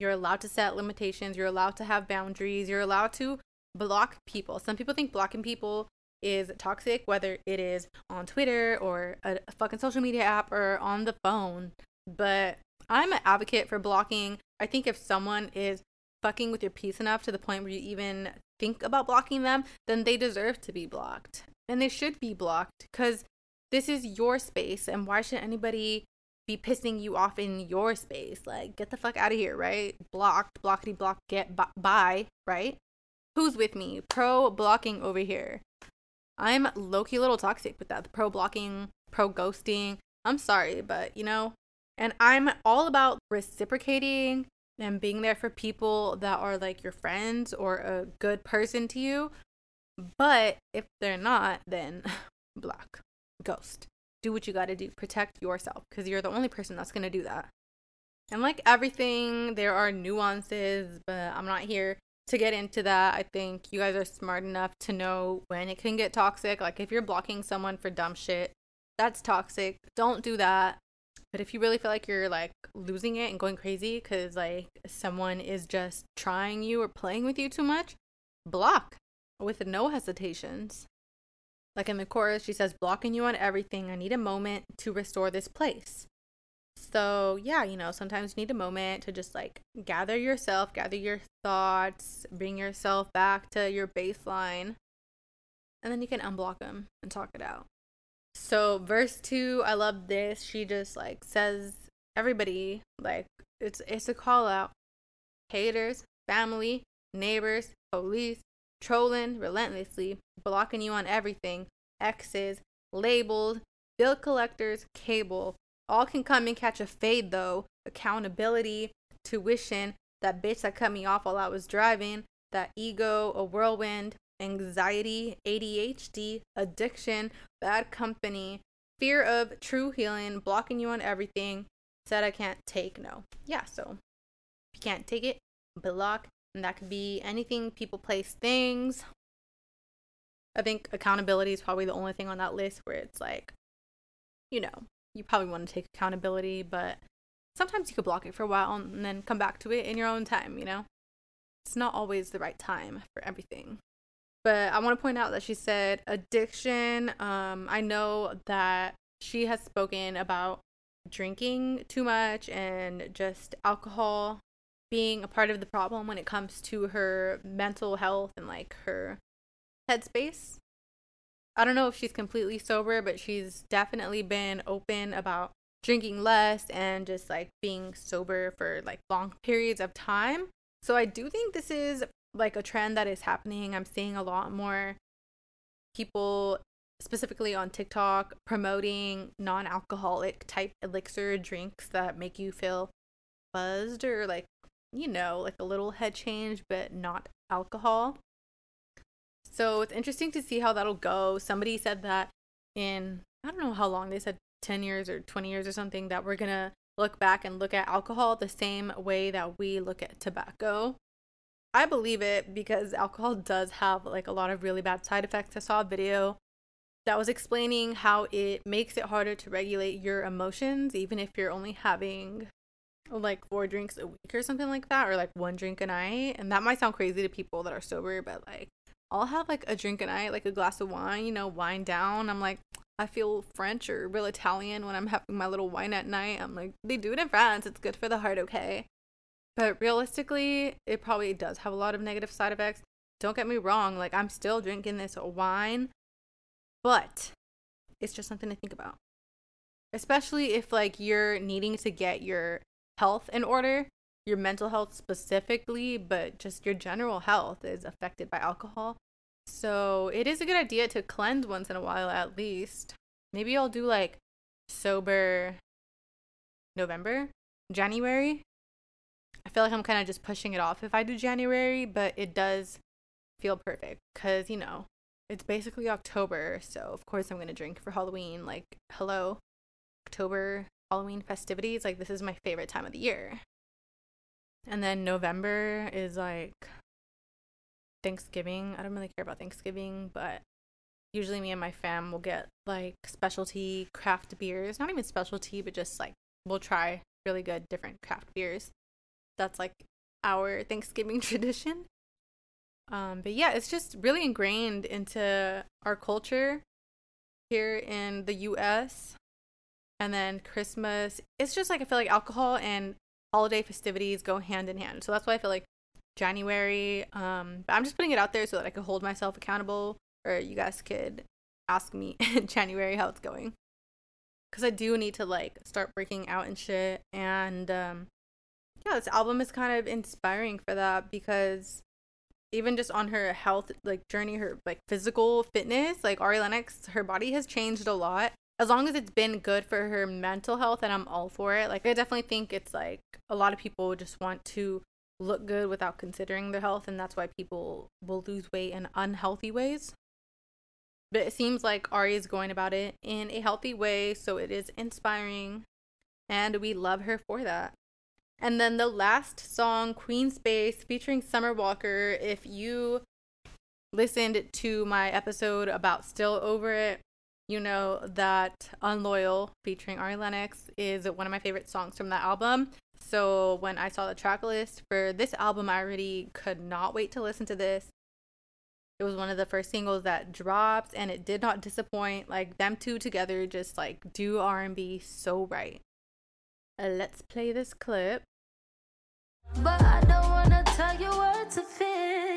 You're allowed to set limitations, you're allowed to have boundaries, you're allowed to block people. Some people think blocking people is toxic, whether it is on Twitter or a, fucking social media app or on the phone. But I'm an advocate for blocking. I think if someone is fucking with your peace enough to the point where you even think about blocking them, then they deserve to be blocked. And they should be blocked because this is your space. And why should anybody be pissing you off in your space? Like, get the fuck out of here, right? Blocked, blockety block, get by, right? Who's with me? Pro blocking over here. I'm low key little toxic with that. Pro blocking, pro ghosting. I'm sorry, but you know, and I'm all about reciprocating and being there for people that are like your friends or a good person to you. But if they're not, then block, ghost. Do what you got to do. Protect yourself because you're the only person that's going to do that. And like everything, there are nuances, but I'm not here to get into that. I think you guys are smart enough to know when it can get toxic. Like if you're blocking someone for dumb shit, that's toxic. Don't do that. But if you really feel like you're like losing it and going crazy because like someone is just trying you or playing with you too much, block with no hesitations. Like in the chorus, she says, blocking you on everything. I need a moment to restore this place. So, yeah, you know, sometimes you need a moment to just like gather yourself, gather your thoughts, bring yourself back to your baseline, and then you can unblock them and talk it out. So verse two, I love this. She just like says everybody like it's it's a call out. Haters, family, neighbors, police, trolling relentlessly, blocking you on everything. Exes, labeled, bill collectors, cable. All can come and catch a fade though. Accountability, tuition, that bitch that cut me off while I was driving, that ego, a whirlwind, anxiety, ADHD, addiction, bad company, fear of true healing, blocking you on everything, said I can't take no. Yeah, so if you can't take it, block. And that could be anything, people, place, things. I think accountability is probably the only thing on that list where it's like, you know, you probably want to take accountability, but sometimes you could block it for a while and then come back to it in your own time, you know? It's not always the right time for everything. But I want to point out that she said addiction. Um, I know that she has spoken about drinking too much and just alcohol being a part of the problem when it comes to her mental health and like her headspace. I don't know if she's completely sober, but she's definitely been open about drinking less and just like being sober for like long periods of time. So I do think this is like a trend that is happening. I'm seeing a lot more people specifically on TikTok promoting non-alcoholic type elixir drinks that make you feel buzzed or like you know, like a little head change but not alcohol. So it's interesting to see how that'll go. Somebody said that in I don't know how long they said 10 years or 20 years or something that we're going to look back and look at alcohol the same way that we look at tobacco. I believe it because alcohol does have like a lot of really bad side effects. I saw a video that was explaining how it makes it harder to regulate your emotions even if you're only having like four drinks a week or something like that or like one drink a night and that might sound crazy to people that are sober but like I'll have like a drink a night like a glass of wine you know wine down I'm like I feel French or real Italian when I'm having my little wine at night I'm like they do it in France it's good for the heart okay but realistically, it probably does have a lot of negative side effects. Don't get me wrong, like I'm still drinking this wine, but it's just something to think about. Especially if like you're needing to get your health in order, your mental health specifically, but just your general health is affected by alcohol. So, it is a good idea to cleanse once in a while at least. Maybe I'll do like sober November, January, I feel like I'm kind of just pushing it off if I do January, but it does feel perfect because, you know, it's basically October. So, of course, I'm going to drink for Halloween. Like, hello, October Halloween festivities. Like, this is my favorite time of the year. And then November is like Thanksgiving. I don't really care about Thanksgiving, but usually me and my fam will get like specialty craft beers. Not even specialty, but just like we'll try really good different craft beers. That's like our Thanksgiving tradition. Um, but yeah, it's just really ingrained into our culture here in the US. And then Christmas, it's just like I feel like alcohol and holiday festivities go hand in hand. So that's why I feel like January, um, but I'm just putting it out there so that I could hold myself accountable or you guys could ask me in January how it's going. Cause I do need to like start breaking out and shit. And um yeah, this album is kind of inspiring for that because even just on her health like journey, her like physical fitness, like Ari Lennox, her body has changed a lot. As long as it's been good for her mental health and I'm all for it. Like I definitely think it's like a lot of people just want to look good without considering their health and that's why people will lose weight in unhealthy ways. But it seems like Ari is going about it in a healthy way, so it is inspiring and we love her for that. And then the last song, Queen Space, featuring Summer Walker. If you listened to my episode about Still Over It, you know that Unloyal featuring Ari Lennox is one of my favorite songs from that album. So when I saw the track list for this album, I already could not wait to listen to this. It was one of the first singles that dropped and it did not disappoint. Like them two together just like do R&B so right. Uh, let's play this clip. But I don't wanna tell you what to feel.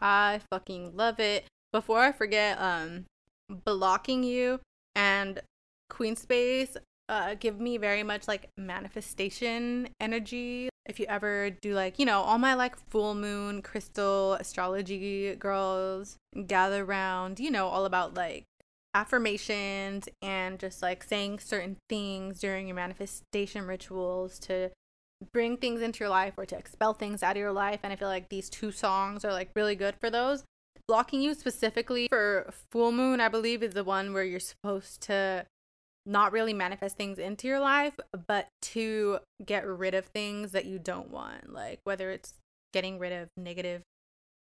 I fucking love it. Before I forget, um, blocking you and Queen Space uh, give me very much like manifestation energy. If you ever do like, you know, all my like full moon crystal astrology girls gather around, you know, all about like affirmations and just like saying certain things during your manifestation rituals to bring things into your life or to expel things out of your life. And I feel like these two songs are like really good for those. Blocking You specifically for Full Moon, I believe, is the one where you're supposed to not really manifest things into your life, but to get rid of things that you don't want. Like whether it's getting rid of negative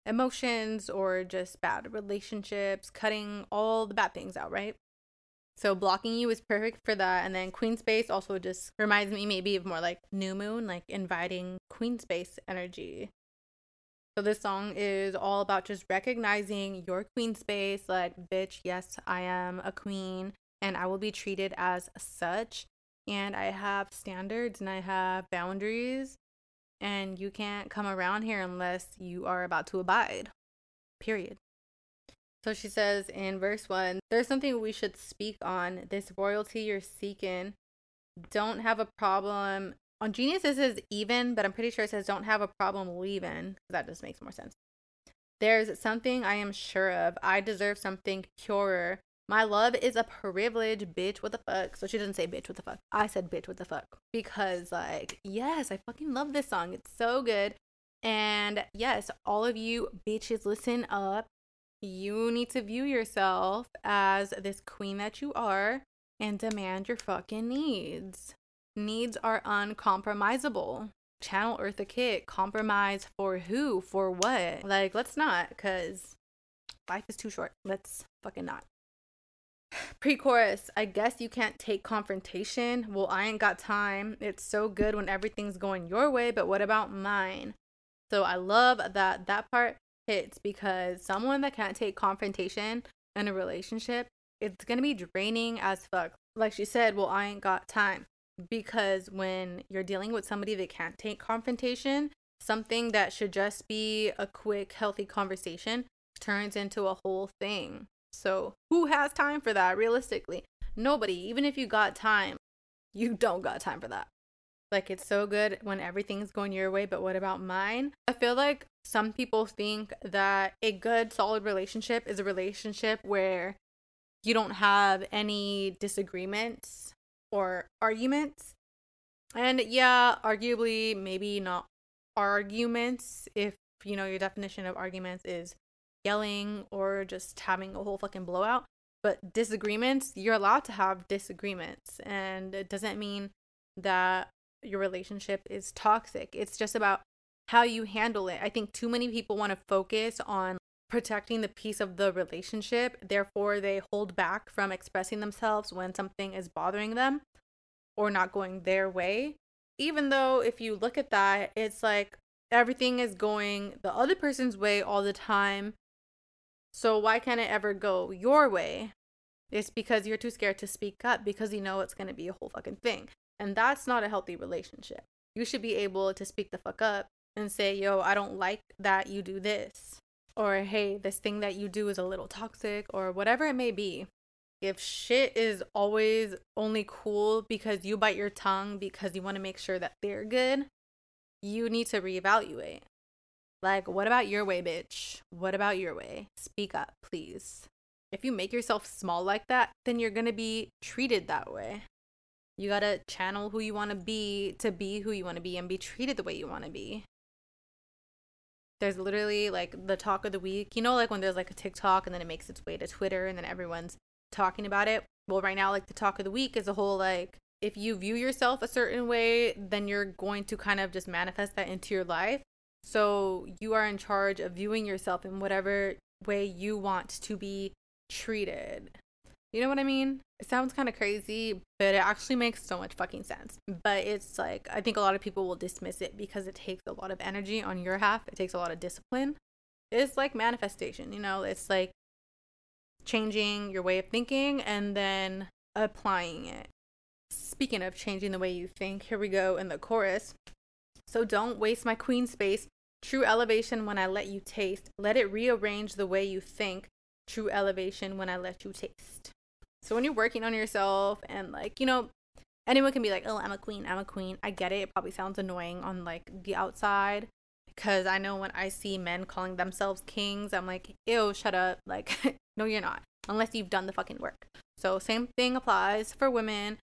emotions or just bad relationships, cutting all the bad things out, right? So blocking you is perfect for that. And then queen space also just reminds me maybe of more like new moon, like inviting queen space energy. So this song is all about just recognizing your queen space, like bitch, yes, I am a queen and I will be treated as such. And I have standards and I have boundaries and you can't come around here unless you are about to abide. Period. So she says in verse 1 There's something we should speak on. This royalty you're seeking. Don't have a problem. On Genius, it says even, but I'm pretty sure it says don't have a problem leaving. That just makes more sense. There's something I am sure of. I deserve something purer. My love is a privilege, bitch. What the fuck? So she doesn't say bitch, what the fuck. I said bitch, what the fuck. Because, like, yes, I fucking love this song. It's so good. And yes, all of you bitches, listen up you need to view yourself as this queen that you are and demand your fucking needs. Needs are uncompromisable. Channel Eartha Kitt, compromise for who? For what? Like, let's not, because life is too short. Let's fucking not. Pre chorus, I guess you can't take confrontation. Well, I ain't got time. It's so good when everything's going your way, but what about mine? So I love that that part hits because someone that can't take confrontation in a relationship, it's gonna be draining as fuck. Like she said, well, I ain't got time. Because when you're dealing with somebody that can't take confrontation, something that should just be a quick, healthy conversation turns into a whole thing. So, who has time for that realistically? Nobody. Even if you got time, you don't got time for that. Like it's so good when everything's going your way, but what about mine? I feel like some people think that a good, solid relationship is a relationship where you don't have any disagreements or arguments. And yeah, arguably, maybe not arguments if you know your definition of arguments is yelling or just having a whole fucking blowout. But disagreements, you're allowed to have disagreements. And it doesn't mean that your relationship is toxic. It's just about how you handle it. I think too many people want to focus on protecting the peace of the relationship. Therefore, they hold back from expressing themselves when something is bothering them or not going their way. Even though, if you look at that, it's like everything is going the other person's way all the time. So, why can't it ever go your way? It's because you're too scared to speak up because you know it's going to be a whole fucking thing. And that's not a healthy relationship. You should be able to speak the fuck up and say, yo, I don't like that you do this. Or, hey, this thing that you do is a little toxic, or whatever it may be. If shit is always only cool because you bite your tongue because you want to make sure that they're good, you need to reevaluate. Like, what about your way, bitch? What about your way? Speak up, please. If you make yourself small like that, then you're gonna be treated that way. You gotta channel who you wanna be to be who you wanna be and be treated the way you wanna be. There's literally like the talk of the week. You know, like when there's like a TikTok and then it makes its way to Twitter and then everyone's talking about it. Well, right now, like the talk of the week is a whole like, if you view yourself a certain way, then you're going to kind of just manifest that into your life. So you are in charge of viewing yourself in whatever way you want to be treated. You know what I mean? It sounds kind of crazy, but it actually makes so much fucking sense. But it's like, I think a lot of people will dismiss it because it takes a lot of energy on your half, it takes a lot of discipline. It's like manifestation, you know? It's like changing your way of thinking and then applying it. Speaking of changing the way you think, here we go in the chorus. So don't waste my queen space. True elevation when I let you taste. Let it rearrange the way you think. True elevation when I let you taste. So when you're working on yourself and like, you know, anyone can be like, "Oh, I'm a queen. I'm a queen." I get it. It probably sounds annoying on like the outside because I know when I see men calling themselves kings, I'm like, "Ew, shut up." Like, no you're not unless you've done the fucking work. So same thing applies for women.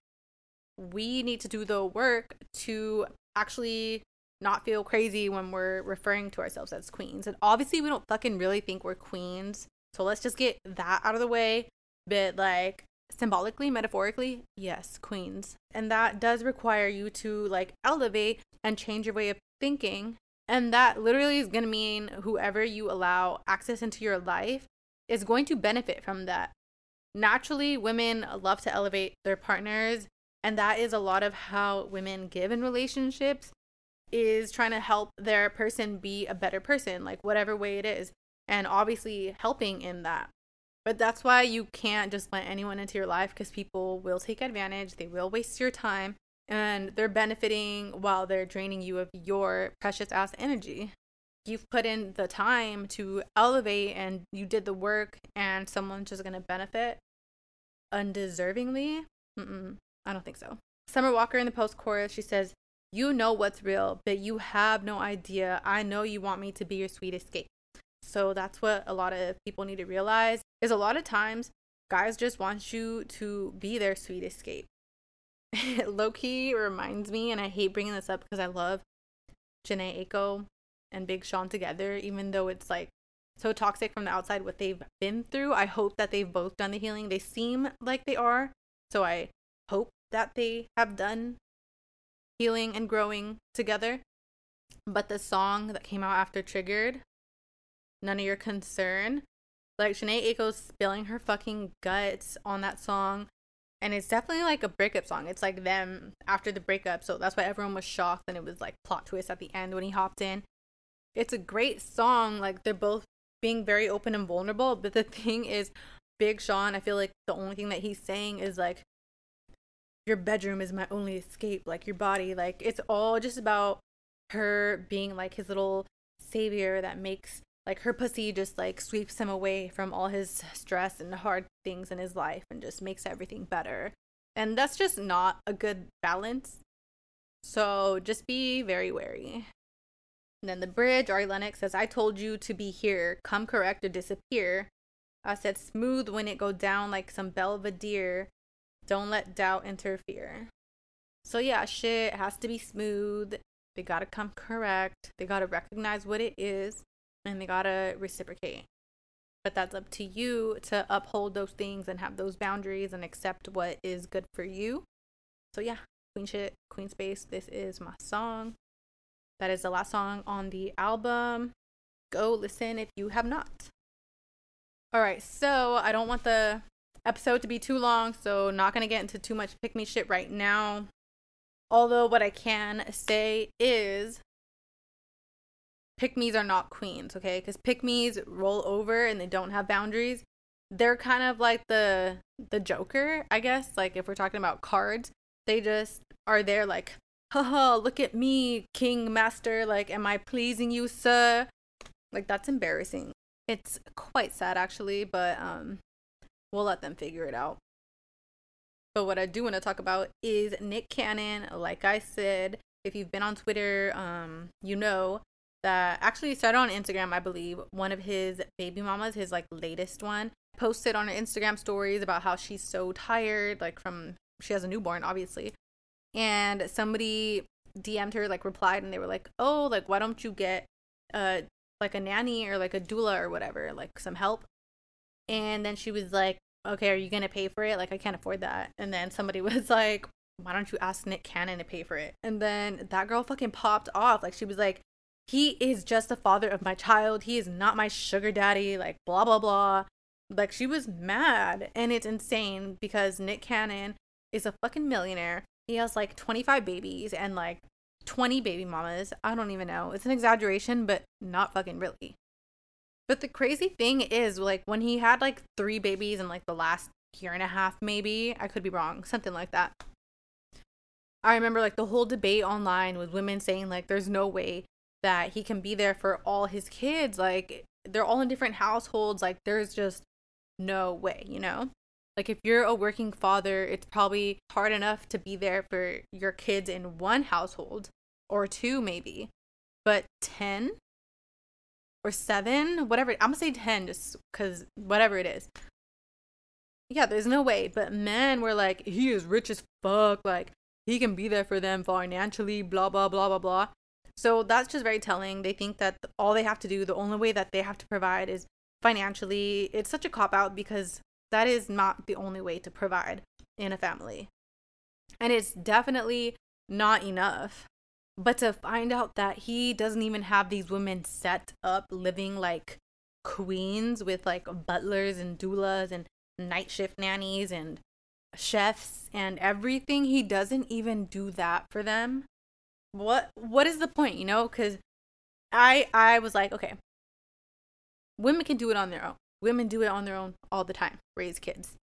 We need to do the work to actually not feel crazy when we're referring to ourselves as queens. And obviously, we don't fucking really think we're queens. So let's just get that out of the way. But like, symbolically, metaphorically, yes, queens. And that does require you to like elevate and change your way of thinking. And that literally is going to mean whoever you allow access into your life is going to benefit from that. Naturally, women love to elevate their partners, and that is a lot of how women give in relationships is trying to help their person be a better person, like whatever way it is, and obviously helping in that. But that's why you can't just let anyone into your life because people will take advantage, they will waste your time, and they're benefiting while they're draining you of your precious ass energy. You've put in the time to elevate and you did the work, and someone's just gonna benefit undeservingly. Mm-mm, I don't think so. Summer Walker in the post chorus, she says, You know what's real, but you have no idea. I know you want me to be your sweet escape. So that's what a lot of people need to realize is a lot of times guys just want you to be their sweet escape. Low key reminds me, and I hate bringing this up because I love Jhené Aiko and Big Sean together, even though it's like so toxic from the outside what they've been through. I hope that they've both done the healing. They seem like they are. So I hope that they have done healing and growing together. But the song that came out after Triggered, None of Your Concern, like Jhené Aiko's spilling her fucking guts on that song. And it's definitely like a breakup song. It's like them after the breakup. So that's why everyone was shocked. And it was like plot twist at the end when he hopped in. It's a great song. Like they're both being very open and vulnerable. But the thing is, Big Sean, I feel like the only thing that he's saying is like, your bedroom is my only escape. Like your body. Like it's all just about her being like his little savior that makes like her pussy just like sweeps him away from all his stress and hard things in his life and just makes everything better. And that's just not a good balance. So just be very wary. And then the bridge, Ari Lennox says, I told you to be here. Come correct or disappear. I said, smooth when it go down like some belvedere. Don't let doubt interfere. So yeah, shit has to be smooth. They gotta come correct. They gotta recognize what it is. And they gotta reciprocate. But that's up to you to uphold those things and have those boundaries and accept what is good for you. So yeah, Queen shit, Queen space. This is my song. That is the last song on the album. Go listen if you have not. All right, so I don't want the episode to be too long, so not gonna get into too much pick me shit right now. Although what I can say is pick me's are not queens, okay? Because pick me's roll over and they don't have boundaries. They're kind of like the the Joker, I guess. Like if we're talking about cards, they just are there like, haha, look at me, king master. Like, am I pleasing you, sir? Like that's embarrassing. It's quite sad actually, but um we'll let them figure it out. But what I do want to talk about is Nick Cannon. Like I said, if you've been on Twitter, um, you know that actually started on Instagram, I believe. One of his baby mamas, his like latest one, posted on her Instagram stories about how she's so tired, like from she has a newborn, obviously. And somebody DM'd her, like replied, and they were like, "Oh, like why don't you get uh like a nanny or like a doula or whatever, like some help?" And then she was like, "Okay, are you gonna pay for it? Like I can't afford that." And then somebody was like, "Why don't you ask Nick Cannon to pay for it?" And then that girl fucking popped off, like she was like. He is just the father of my child. He is not my sugar daddy. Like, blah, blah, blah. Like, she was mad. And it's insane because Nick Cannon is a fucking millionaire. He has like 25 babies and like 20 baby mamas. I don't even know. It's an exaggeration, but not fucking really. But the crazy thing is, like, when he had like three babies in like the last year and a half, maybe, I could be wrong, something like that. I remember like the whole debate online with women saying, like, there's no way that he can be there for all his kids. Like, they're all in different households. Like, there's just no way, you know? Like if you're a working father, it's probably hard enough to be there for your kids in one household or two maybe. But 10 or 7, whatever, I'm going to say 10 just cuz whatever it is. Yeah, there's no way, but men were like he is rich as fuck, like he can be there for them financially, blah blah blah blah blah. So that's just very telling. They think that all they have to do, the only way that they have to provide is financially. It's such a cop out because that is not the only way to provide in a family. And it's definitely not enough. But to find out that he doesn't even have these women set up living like queens with like butlers and doulas and night shift nannies and chefs and everything, he doesn't even do that for them. What what is the point, you know? Cuz I I was like, okay. Women can do it on their own. Women do it on their own all the time, raise kids.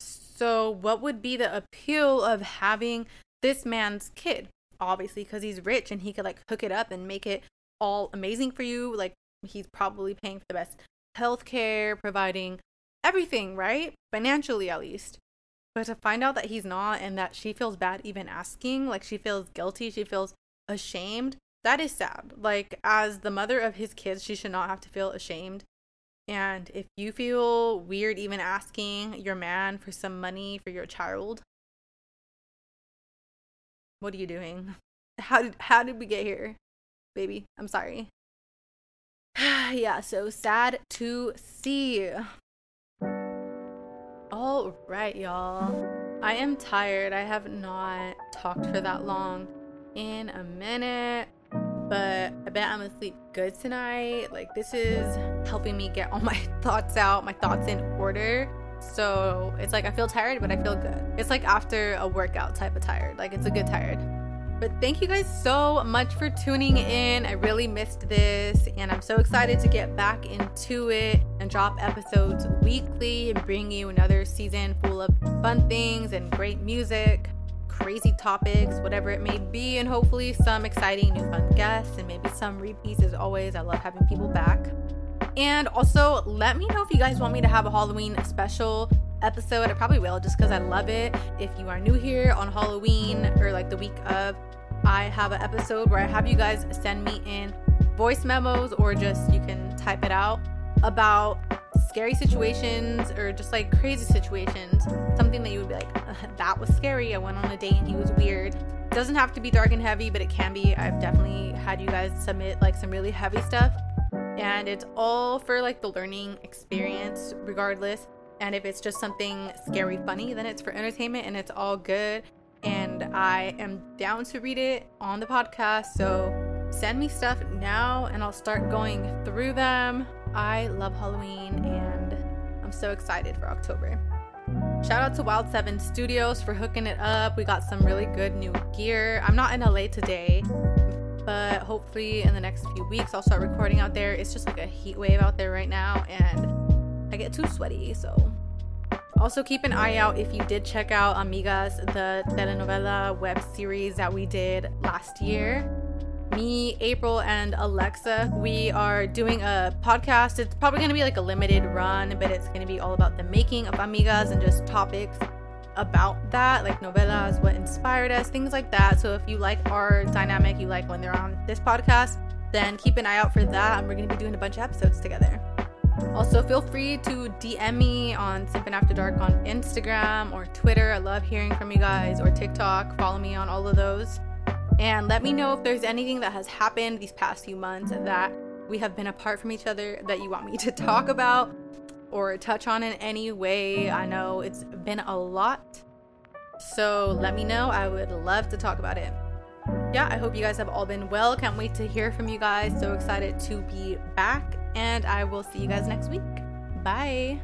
So, what would be the appeal of having this man's kid? Obviously, because he's rich and he could like hook it up and make it all amazing for you. Like, he's probably paying for the best healthcare, providing everything, right? Financially, at least. But to find out that he's not and that she feels bad even asking, like, she feels guilty, she feels ashamed, that is sad. Like, as the mother of his kids, she should not have to feel ashamed and if you feel weird even asking your man for some money for your child, what are you doing? How did how did we get here? Baby, I'm sorry. yeah, so sad to see. All right, y'all. I am tired. I have not talked for that long in a minute but I bet I'm gonna sleep good tonight. Like, this is helping me get all my thoughts out, my thoughts in order. So it's like I feel tired, but I feel good. It's like after a workout type of tired. Like, it's a good tired. But thank you guys so much for tuning in. I really missed this, and I'm so excited to get back into it and drop episodes weekly and bring you another season full of fun things and great music crazy topics, whatever it may be, and hopefully some exciting new fun guests and maybe some repeats as always. I love having people back. And also, let me know if you guys want me to have a Halloween special episode. I probably will just because I love it. If you are new here on Halloween or like the week of, I have an episode where I have you guys send me in voice memos or just you can type it out about scary situations or just like crazy situations. Something that you would be like, that was scary. I went on a date and he was weird. Doesn't have to be dark and heavy, but it can be. I've definitely had you guys submit like some really heavy stuff. And it's all for like the learning experience, regardless. And if it's just something scary, funny, then it's for entertainment and it's all good. And I am down to read it on the podcast. So send me stuff now and I'll start going through them. I love Halloween and I'm so excited for October. Shout out to Wild 7 Studios for hooking it up. We got some really good new gear. I'm not in LA today, but hopefully in the next few weeks I'll start recording out there. It's just like a heat wave out there right now and I get too sweaty, so also keep an eye out if you did check out Amigas, the telenovela web series that we did last year. Me, April, and Alexa, we are doing a podcast. It's probably going to be like a limited run, but it's going to be all about the making of Amigas and just topics about that, like novelas, what inspired us, things like that. So if you like our dynamic, you like when they're on this podcast, then keep an eye out for that. And we're going to be doing a bunch of episodes together. Also, feel free to DM me on Simpin After Dark on Instagram or Twitter. I love hearing from you guys, or TikTok. Follow me on all of those. And let me know if there's anything that has happened these past few months that we have been apart from each other that you want me to talk about or touch on in any way. I know it's been a lot. So let me know. I would love to talk about it. Yeah, I hope you guys have all been well. Can't wait to hear from you guys. So excited to be back. And I will see you guys next week. Bye.